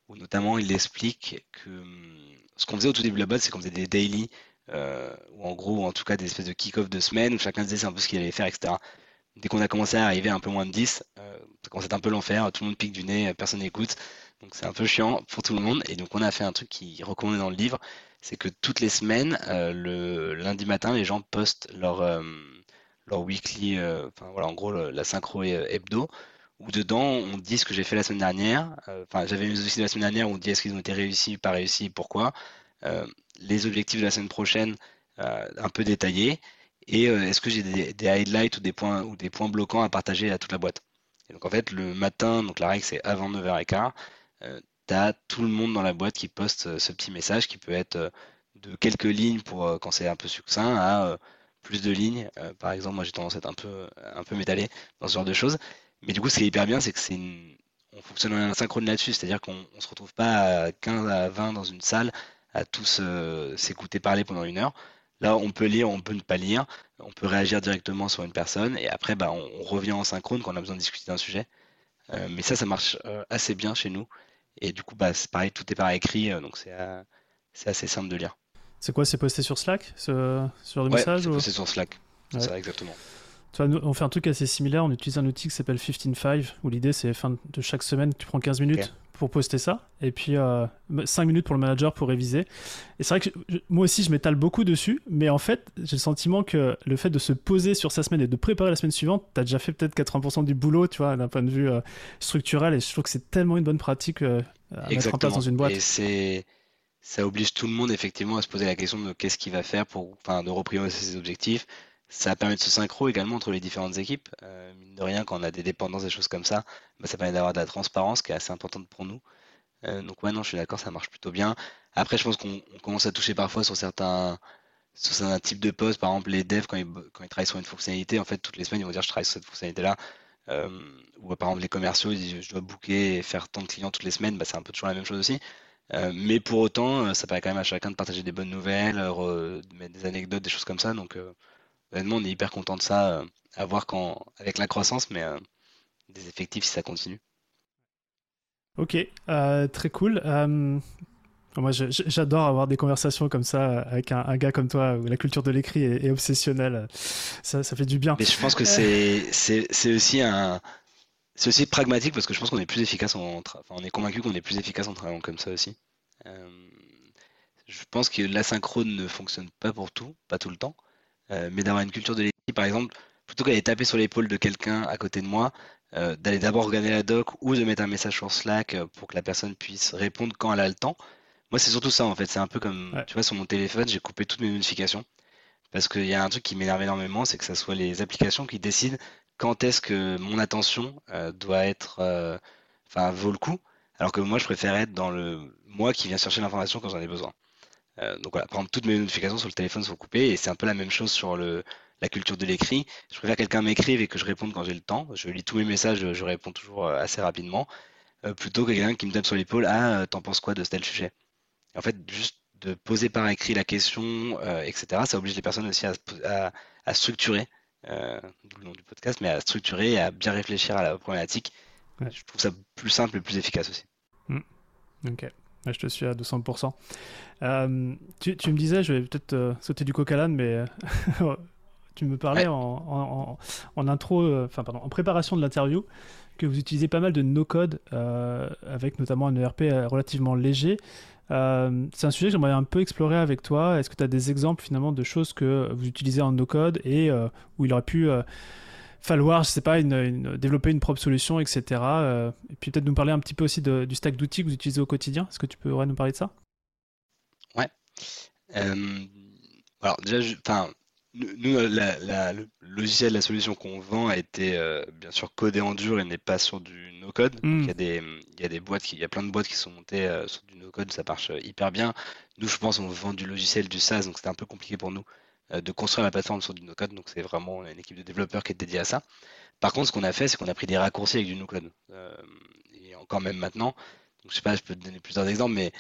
où notamment il explique que hum, ce qu'on faisait au tout début de la boîte, c'est qu'on faisait des daily, euh, ou en gros, en tout cas des espèces de kick-off de semaine, où chacun disait un peu ce qu'il allait faire, etc. Dès qu'on a commencé à arriver à un peu moins de 10, euh, ça commençait un peu l'enfer, tout le monde pique du nez, personne n'écoute, donc c'est un peu chiant pour tout le monde. Et donc on a fait un truc qui recommandé dans le livre, c'est que toutes les semaines, euh, le lundi matin, les gens postent leur... Euh, leur weekly, euh, en gros la synchro hebdo, où dedans on dit ce que j'ai fait la semaine dernière. Enfin, j'avais une aussi la semaine dernière où on dit est-ce qu'ils ont été réussis, pas réussis, pourquoi. les objectifs de la semaine prochaine, un peu détaillés. Et est-ce que j'ai des, highlights ou des points ou des points bloquants à partager à toute la boîte. Et donc en fait le matin, donc la règle c'est avant 9h15, tu as tout le monde dans la boîte qui poste ce petit message qui peut être de quelques lignes pour quand c'est un peu succinct à plus de lignes. par exemple, moi j'ai tendance à être un peu, un peu métalé dans ce genre de choses. Mais du coup, ce qui est hyper bien, c'est que c'est on fonctionne en synchrone là-dessus, c'est-à-dire qu'on ne se retrouve pas à 15 à 20 dans une salle à tous s'écouter parler pendant une heure. Là, on peut lire, on peut ne pas lire, on peut réagir directement sur une personne et après, bah, on, revient en synchrone quand on a besoin de discuter d'un sujet. mais ça, ça marche assez bien chez nous. Et du coup, bah, c'est pareil, tout est par écrit, donc c'est assez simple de lire. C'est quoi C'est posté sur Slack ce, ce genre de message C'est posté sur Slack. C'est ça, exactement. On fait un truc assez similaire. On utilise un outil qui s'appelle 15.5 où l'idée c'est fin de chaque semaine, tu prends 15 minutes pour poster ça et puis 5 euh, minutes pour le manager pour réviser. Et c'est vrai que moi aussi je m'étale beaucoup dessus, mais en fait j'ai le sentiment que le fait de se poser sur sa semaine et de préparer la semaine suivante, tu as déjà fait peut-être 80% du boulot, tu vois, d'un point de vue euh, structurel. Et je trouve que c'est tellement une bonne pratique euh, à mettre en place dans une boîte. Et c'est ça oblige tout le monde effectivement à se poser la question de qu'est-ce qu'il va faire pour, enfin, de reprioriser ses objectifs. Ça permet de se synchro également entre les différentes équipes. Euh, mine de rien, quand on a des dépendances, des choses comme ça, bah, ça permet d'avoir de la transparence qui est assez importante pour nous. Euh, donc ouais, non, je suis d'accord, ça marche plutôt bien. Après, je pense qu'on commence à toucher parfois sur certains, sur certains types de postes. Par exemple, les devs, quand ils, quand ils travaillent sur une fonctionnalité, en fait, toutes les semaines, ils vont dire je travaille sur cette fonctionnalité-là. Euh, ou par exemple, les commerciaux, ils disent je dois booker et faire tant de clients toutes les semaines. Bah, c'est un peu toujours la même chose aussi. Euh, mais pour autant, euh, ça permet quand même à chacun de partager des bonnes nouvelles, euh, de mettre des anecdotes, des choses comme ça. Donc, honnêtement, on est hyper content de ça, à voir quand, avec la croissance, mais des effectifs si ça continue. Ok, très cool. moi, j'adore avoir des conversations comme ça avec un, gars comme toi où la culture de l'écrit est, est, obsessionnelle. Ça, ça fait du bien. Mais je pense que c'est aussi un, c'est aussi pragmatique parce que je pense qu'on est plus efficace en, enfin, on est convaincu qu'on est plus efficace en travaillant comme ça aussi. Euh, je pense que l'asynchrone ne fonctionne pas pour tout, pas tout le temps, euh, mais d'avoir une culture de l'équipe, par exemple, plutôt qu'aller taper sur l'épaule de quelqu'un à côté de moi, euh, d'aller d'abord regarder la doc ou de mettre un message sur Slack pour que la personne puisse répondre quand elle a le temps. Moi, c'est surtout ça en fait. C'est un peu comme, tu vois, sur mon téléphone, j'ai coupé toutes mes notifications parce qu'il y a un truc qui m'énerve énormément, c'est que ce soit les applications qui décident quand est-ce que mon attention euh, doit être, euh, enfin, vaut le coup, alors que moi, je préfère être dans le moi qui vient chercher l'information quand j'en ai besoin. Euh, donc voilà, par exemple, toutes mes notifications sur le téléphone sont coupées et c'est un peu la même chose sur le, la culture de l'écrit. Je préfère que quelqu'un m'écrive et que je réponde quand j'ai le temps. Je lis tous mes messages, je réponds toujours assez rapidement, plutôt que quelqu'un qui me tape sur l'épaule Ah, t'en penses quoi de tel sujet? En fait, juste de poser par écrit la question, etc., ça oblige les personnes aussi à structurer euh, d'où le nom du podcast, mais à structurer et à bien réfléchir à la problématique. Je trouve ça plus simple et plus efficace aussi. Hmm. Ok, je te suis à 200%. Euh, tu, me disais, je vais peut-être euh, sauter du coq à l'âne, mais tu me parlais en, intro, enfin pardon, en préparation de l'interview, que vous utilisez pas mal de no-code, avec notamment un ERP relativement léger. Euh, c'est un sujet que j'aimerais un peu explorer avec toi. Est-ce que tu as des exemples finalement de choses que vous utilisez en no-code et euh, où il aurait pu euh, falloir, je sais pas, développer une propre solution, etc. et puis peut-être nous parler un petit peu aussi du stack d'outils que vous utilisez au quotidien. Est-ce que tu pourrais nous parler de ça? Ouais. alors déjà, enfin, nous, le logiciel, la solution qu'on vend a été euh, bien sûr codé en dur et n'est pas sur du no-code. Hmm. Il, y a des, il y a des boîtes, qui, il y a plein de boîtes qui sont montées euh, sur du no-code, ça marche euh, hyper bien. Nous, je pense, on vend du logiciel, du SaaS, donc c'était un peu compliqué pour nous de construire la plateforme sur du no-code. Donc c'est vraiment une équipe de développeurs qui est dédiée à ça. Par contre, ce qu'on a fait, c'est qu'on a pris des raccourcis avec du no-code. et encore même maintenant, donc je sais pas, je peux te donner plusieurs exemples, mais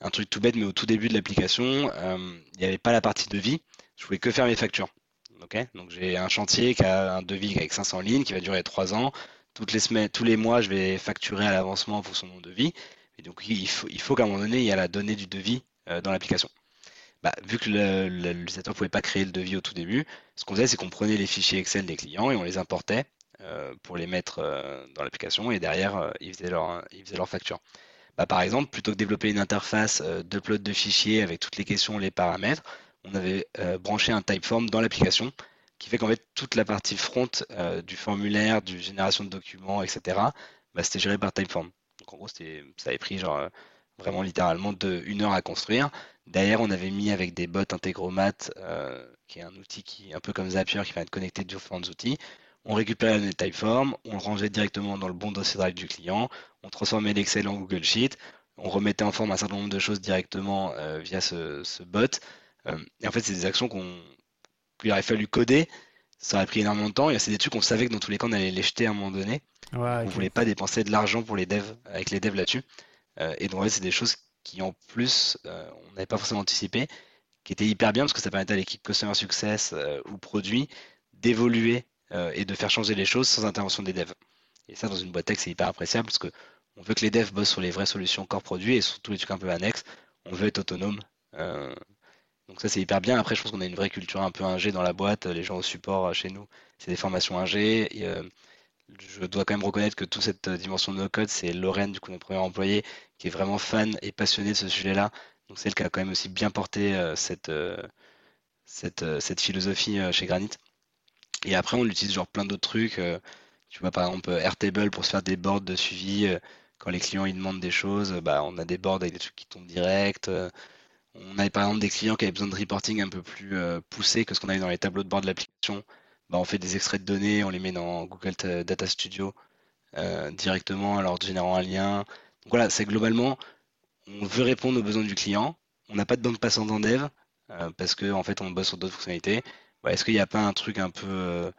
un truc tout bête, mais au tout début de l'application, il n'y avait pas la partie de vie je voulais que faire mes factures. Donc j'ai un chantier qui a un devis avec 500 lignes qui va durer 3 ans. Toutes les semaines, tous les mois, je vais facturer à l'avancement en fonction de devis. Et donc il faut, qu'à un moment donné, il y a la donnée du devis euh, dans l'application. Bah, vu que l'utilisateur ne pouvait pas créer le devis au tout début, ce qu'on faisait, c'est qu'on prenait les fichiers Excel des clients et on les importait euh, pour les mettre euh, dans l'application et derrière, ils, faisaient leur, ils faisaient facture. Bah, par exemple, plutôt que développer une interface d'upload de fichiers avec toutes les questions, les paramètres, on avait euh, branché un typeform dans l'application qui fait qu'en fait toute la partie front euh, du formulaire, du génération de documents, etc., bah, c'était géré par Typeform. Donc en gros, ça avait pris genre euh, vraiment littéralement de une heure à construire. Derrière, on avait mis avec des bots Integromat, qui est un outil qui un peu comme Zapier qui va être connecté de différents outils. On récupérait la données Typeform, on le rangeait directement dans le bon dossier drive du client, on transformait l'Excel en Google Sheet, on remettait en forme un certain nombre de choses directement via ce bot. Et en fait, c'est des actions qu'on qu'il aurait fallu coder, ça aurait pris énormément de temps. Et c'est des trucs qu'on savait que dans tous les cas, on allait les jeter à un moment donné. on ne voulait pas dépenser de l'argent pour les devs, avec les devs là-dessus. Euh, et donc, c'est des choses qui, en plus, euh, on n'avait pas forcément anticipé, qui étaient hyper bien parce que ça permettait à l'équipe Customer Success euh, ou produit d'évoluer et de faire changer les choses sans intervention des devs. Et ça, dans une boîte tech, c'est hyper appréciable parce que on veut que les devs bossent sur les vraies solutions corps produits et sur tous les trucs un peu annexes. On veut être autonome. Donc ça c'est hyper bien. Après je pense qu'on a une vraie culture un peu ingé dans la boîte. Les gens au support euh, chez nous, c'est des formations ingé. Euh, je dois quand même reconnaître que toute cette euh, dimension de no code, c'est Lorraine, du coup notre premier employé, qui est vraiment fan et passionné de ce sujet-là. Donc c'est elle qui a quand même aussi bien porté cette, cette, philosophie chez Granite. Et après on utilise genre plein d'autres trucs. tu vois par exemple Airtable pour se faire des boards de suivi. Quand les clients ils demandent des choses, bah, on a des boards avec des trucs qui tombent direct. On avait par exemple des clients qui avaient besoin de reporting un peu plus euh, poussé que ce qu'on avait dans les tableaux de bord de l'application. Bah, on fait des extraits de données, on les met dans Google Data Studio euh, directement, alors générant un lien. Donc voilà, c'est globalement, on veut répondre aux besoins du client. On n'a pas de bande passante en dev euh, parce qu'en en fait, on bosse sur d'autres fonctionnalités. Est-ce qu'il n'y a pas un truc un peu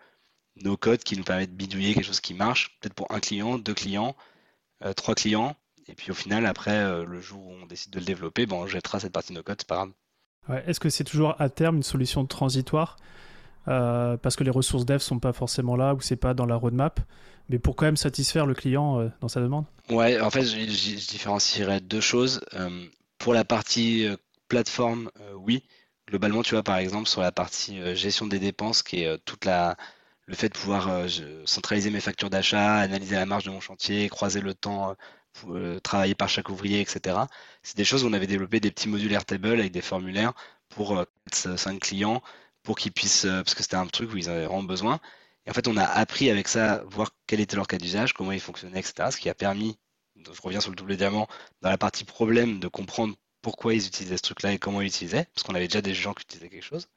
no code qui nous permet de bidouiller quelque chose qui marche, peut-être pour un client, deux clients, trois clients, et puis au final, après, euh, le jour où on décide de le développer, bon, on jettera cette partie de nos codes, c'est pas grave. Ouais, Est-ce que c'est toujours à terme une solution transitoire? Euh, parce que les ressources dev sont pas forcément là ou c'est pas dans la roadmap, mais pour quand même satisfaire le client euh, dans sa demande? Ouais, en fait, je, différencierais deux choses. pour la partie plateforme, oui. Globalement, tu vois, par exemple, sur la partie gestion des dépenses, qui est toute la, le fait de pouvoir centraliser mes factures d'achat, analyser la marge de mon chantier, croiser le temps euh, travailler par chaque ouvrier, etc. C'est des choses où on avait développé des petits modules Airtable avec des formulaires pour 5 euh, clients pour qu'ils puissent, euh, parce que c'était un truc où ils avaient vraiment besoin. Et en fait, on a appris avec ça, voir quel était leur cas d'usage, comment ils fonctionnaient, etc. Ce qui a permis, je reviens sur le double diamant, dans la partie problème, de comprendre pourquoi ils utilisaient ce truc-là et comment ils l'utilisaient, parce qu'on avait déjà des gens qui utilisaient quelque chose.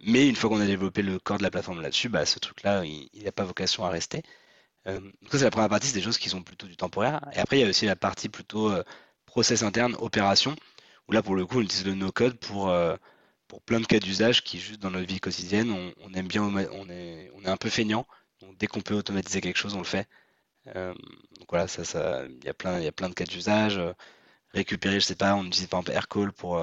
Mais une fois qu'on a développé le corps de la plateforme là-dessus, bah, ce truc-là, il n'a pas vocation à rester. Euh, c'est la première partie, c'est des choses qui sont plutôt du temporaire. Et après, il y a aussi la partie plutôt euh, process interne, opération, où là, pour le coup, on utilise le no-code pour, euh, pour plein de cas d'usage qui, juste dans notre vie quotidienne, on, aime bien, on est, on est un peu feignant. Donc dès qu'on peut automatiser quelque chose, on le fait. donc voilà, ça, ça, il y a plein, il y a plein de cas d'usage. récupérer, je sais pas, on utilise par exemple Aircall pour,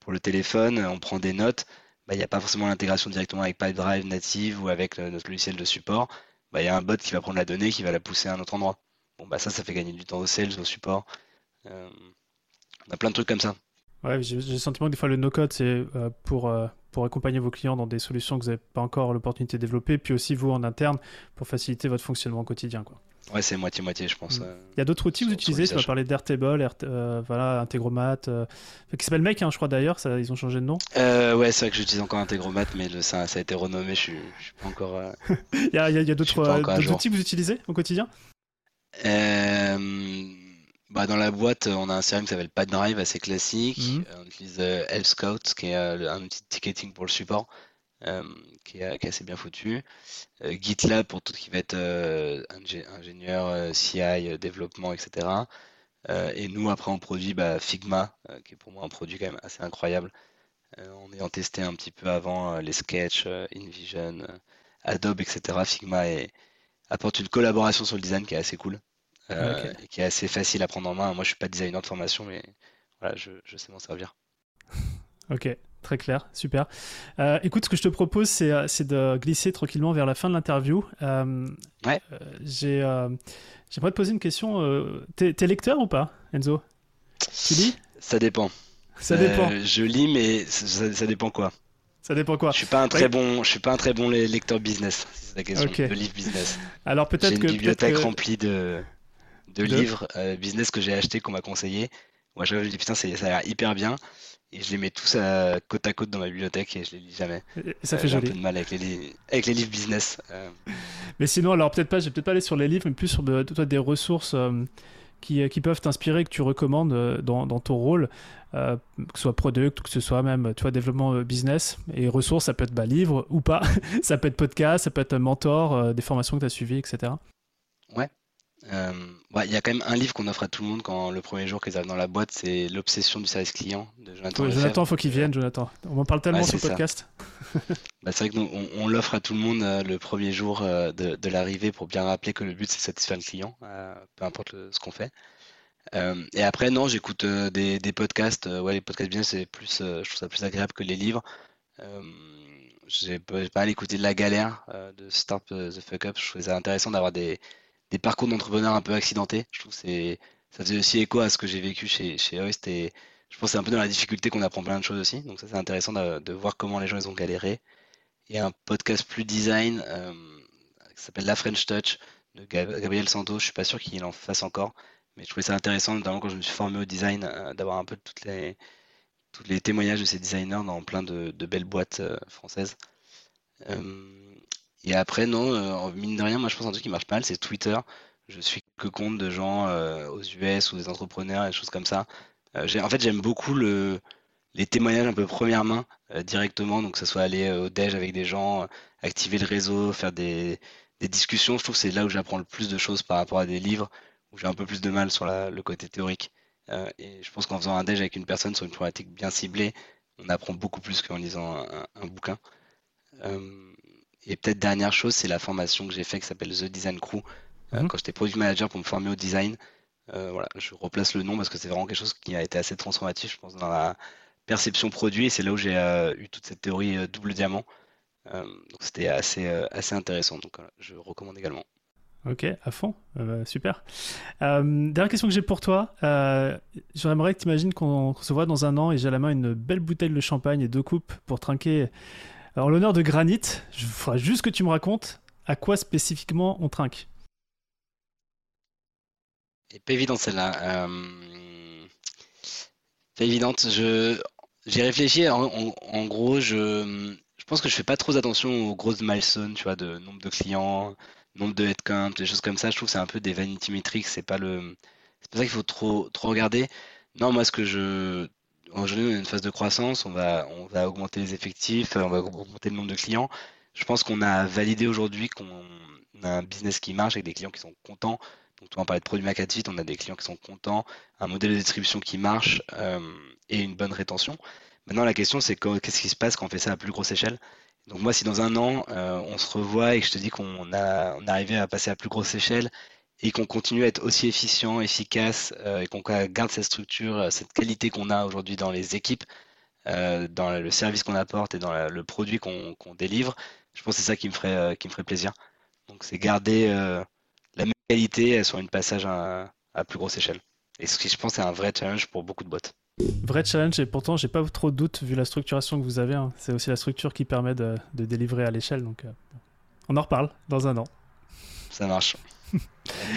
pour le téléphone, on prend des notes. Bah, il n'y a pas forcément l'intégration directement avec Pipedrive native ou avec notre logiciel de support. Bah, y a un bot qui va prendre la donnée, qui va la pousser à un autre endroit. Bon, bah ça, ça fait gagner du temps au sales, au support. Euh, on a plein de trucs comme ça. Ouais, j'ai le sentiment que des fois le no-code, c'est euh, pour, euh, pour accompagner vos clients dans des solutions que vous n'avez pas encore l'opportunité de développer, puis aussi vous en interne pour faciliter votre fonctionnement quotidien. Quoi. Ouais, c'est moitié-moitié, je pense. Mm. Euh, Il y a d'autres outils que vous utilisez Tu vas parler d'Airtable, Air, euh, voilà, Integromat, euh, qui s'appelle Make, hein, je crois d'ailleurs, ils ont changé de nom. ouais, c'est vrai que j'utilise encore Integromat, mais le, ça, ça, a été renommé, je suis, je suis pas encore. Il y a, y a d'autres outils que vous utilisez au quotidien? Bah, Dans la boîte, on a un CRM qui s'appelle PadDrive, assez classique. Mm. On utilise Help Scout, qui est un outil de ticketing pour le support. Euh, qui, est, assez bien foutu. Euh, GitLab pour tout ce qui va être euh, ingénieur, CI, développement, etc. et nous, après, on produit bah, Figma, qui est pour moi un produit quand même assez incroyable. en ayant testé un petit peu avant les Sketch, InVision, Adobe, etc. Figma apporte une collaboration sur le design qui est assez cool. et qui est assez facile à prendre en main. Moi, je suis pas designer de formation, mais voilà, je, je sais m'en servir. ok, Très clair, super. Euh, écoute, ce que je te propose, c'est, euh, de glisser tranquillement vers la fin de l'interview. Euh, ouais. j'ai, j'aimerais te poser une question. T'es, es lecteur ou pas, Enzo? Tu lis? Ça dépend. Ça dépend. je lis, mais ça, dépend quoi. Ça dépend quoi Je suis pas un très bon, je suis pas un très bon lecteur business. C'est la question de livre business. Alors peut-être j'ai une bibliothèque remplie de, de, livres business que j'ai achetés qu'on m'a conseillé Moi, je me dis, putain, ça a l'air hyper bien. Et je les mets tous à, côte à côte dans ma bibliothèque et je les lis jamais. Et ça fait joli. J'ai un peu de mal avec les, avec les livres business. Mais sinon, alors peut-être pas, je vais peut-être pas aller sur les livres, mais plus sur de, toi, des ressources qui, qui, peuvent t'inspirer, que tu recommandes dans, dans ton rôle. Euh, que ce soit product ou que ce soit même tu vois, développement euh, business. Et ressources, ça peut être bah, livre ou pas, ça peut être podcast, ça peut être mentor, euh, des formations que tu as suivies, etc. Ouais. Il y a quand même un livre qu'on offre à tout le monde quand le premier jour qu'ils arrivent dans la boîte, c'est L'obsession du service client de Jonathan. Jonathan, faut qu'il vienne, Jonathan. On en parle tellement sur le podcast. bah, c'est vrai que on, l'offre à tout le monde le premier jour de, de l'arrivée pour bien rappeler que le but c'est satisfaire le client, peu importe ce qu'on fait. Euh, et après, non, j'écoute euh, des, des, podcasts. Euh, ouais, les podcasts bien, c'est plus, je trouve ça plus agréable que les livres. j'ai pas mal écouté de la galère de Start the Fuck Up. Je trouvais ça intéressant d'avoir des, des parcours d'entrepreneurs un peu accidentés. Je trouve que ça faisait aussi écho à ce que j'ai vécu chez, chez Hoist et je pense c'est un peu dans la difficulté qu'on apprend plein de choses aussi. Donc ça, c'est intéressant de, de, voir comment les gens ils ont galéré. Et un podcast plus design qui s'appelle La French Touch de Gabriel Santos. Je suis pas sûr qu'il en fasse encore. Mais je trouvais ça intéressant, notamment quand je me suis formé au design, euh, d'avoir un peu toutes les, tous les témoignages de ces designers dans plein de, belles boîtes euh, françaises. Euh, et après, non, mine de rien, moi je pense un truc qui marche mal, c'est Twitter. Je suis que compte de gens aux US ou des entrepreneurs et des choses comme ça. en fait, j'aime beaucoup le, les témoignages un peu première main directement, donc que ce soit aller au déj avec des gens, activer le réseau, faire des, des discussions. Je trouve que c'est là où j'apprends le plus de choses par rapport à des livres où j'ai un peu plus de mal sur le côté théorique. Euh, et je pense qu'en faisant un déj avec une personne sur une problématique bien ciblée, on apprend beaucoup plus qu'en lisant un, bouquin. Euh, et peut-être dernière chose, c'est la formation que j'ai faite qui s'appelle The Design Crew. Euh, mhm. Quand j'étais product manager pour me former au design, voilà, je replace le nom parce que c'est vraiment quelque chose qui a été assez transformatif, je pense, dans la perception produit. Et c'est là où j'ai eu toute cette théorie double diamant. donc c'était assez, assez intéressant. Donc je recommande également. Ok, à fond, euh, super. Euh, dernière question que j'ai pour toi. Euh, J'aimerais que tu imagines qu'on se voit dans un an et j'ai à la main une belle bouteille de champagne et deux coupes pour trinquer. Alors l'honneur de granit, je ferai juste que tu me racontes à quoi spécifiquement on trinque. Pas évidente celle-là. Pas évidente. Je j'ai réfléchi. En, gros, je je pense que je fais pas trop attention aux grosses milestones, tu vois, de nombre de clients nombre de headcount, des choses comme ça. Je trouve que c'est un peu des vanity metrics. C'est pas le, c'est pas ça qu'il faut trop, trop regarder. Non, moi, ce que je, aujourd'hui, on a une phase de croissance. On va, on augmenter les effectifs, on va augmenter le nombre de clients. Je pense qu'on a validé aujourd'hui qu'on a un business qui marche avec des clients qui sont contents. Donc, vas parler de produits Macatfit, on a des clients qui sont contents, un modèle de distribution qui marche euh, et une bonne rétention. Maintenant, la question, c'est qu'est-ce qui se passe quand on fait ça à plus grosse échelle? Donc moi, si dans un an, euh, on se revoit et que je te dis qu'on a, on arrivé à passer à plus grosse échelle et qu'on continue à être aussi efficient, efficace euh, et qu'on garde cette structure, euh, cette qualité qu'on a aujourd'hui dans les équipes, dans le service qu'on apporte et dans le produit qu'on délivre, je pense que c'est ça qui me ferait, qui me ferait plaisir. Donc c'est garder la même qualité sur une passage à, à plus grosse échelle. Et ce qui, je pense, est un vrai challenge pour beaucoup de boîtes. Vrai challenge, et pourtant, j'ai pas trop de doutes vu la structuration que vous avez. Hein. C'est aussi la structure qui permet de, délivrer à l'échelle. Donc, euh, on en reparle dans un an. Ça marche.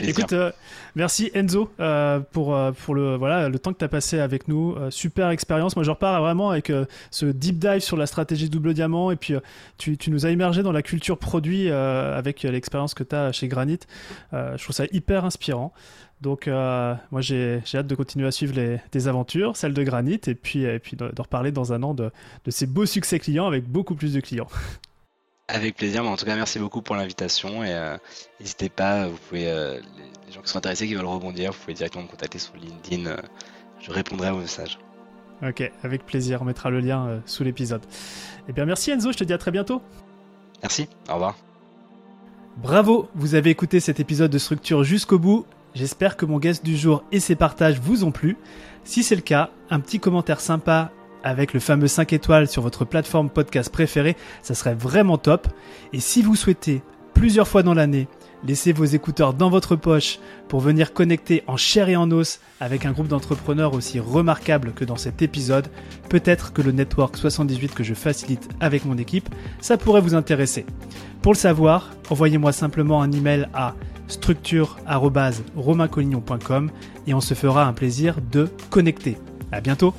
Écoute, euh, merci Enzo euh, pour, pour le, voilà, le temps que tu as passé avec nous. super expérience. Moi, je repars vraiment avec ce deep dive sur la stratégie double diamant. Et puis, tu, nous as immergé dans la culture produit avec l'expérience que tu as chez Granit. je trouve ça hyper inspirant. Donc, euh, moi, j'ai hâte de continuer à suivre les, tes aventures, celles de Granit, et puis, et puis de, reparler dans un an de, de, ces beaux succès clients avec beaucoup plus de clients. Avec plaisir, mais en tout cas, merci beaucoup pour l'invitation. Et euh, n'hésitez pas, vous pouvez, euh, les gens qui sont intéressés, qui veulent rebondir, vous pouvez directement me contacter sur LinkedIn. je répondrai à vos messages. Ok, avec plaisir, on mettra le lien sous l'épisode. Eh bien, merci Enzo, je te dis à très bientôt. Merci, au revoir. Bravo, vous avez écouté cet épisode de Structure jusqu'au bout. J'espère que mon guest du jour et ses partages vous ont plu. Si c'est le cas, un petit commentaire sympa avec le fameux 5 étoiles sur votre plateforme podcast préférée, ça serait vraiment top. Et si vous souhaitez plusieurs fois dans l'année laisser vos écouteurs dans votre poche pour venir connecter en chair et en os avec un groupe d'entrepreneurs aussi remarquable que dans cet épisode, peut-être que le Network 78 que je facilite avec mon équipe, ça pourrait vous intéresser. Pour le savoir, envoyez-moi simplement un email à structure@romaincollignon.com et on se fera un plaisir de connecter. À bientôt.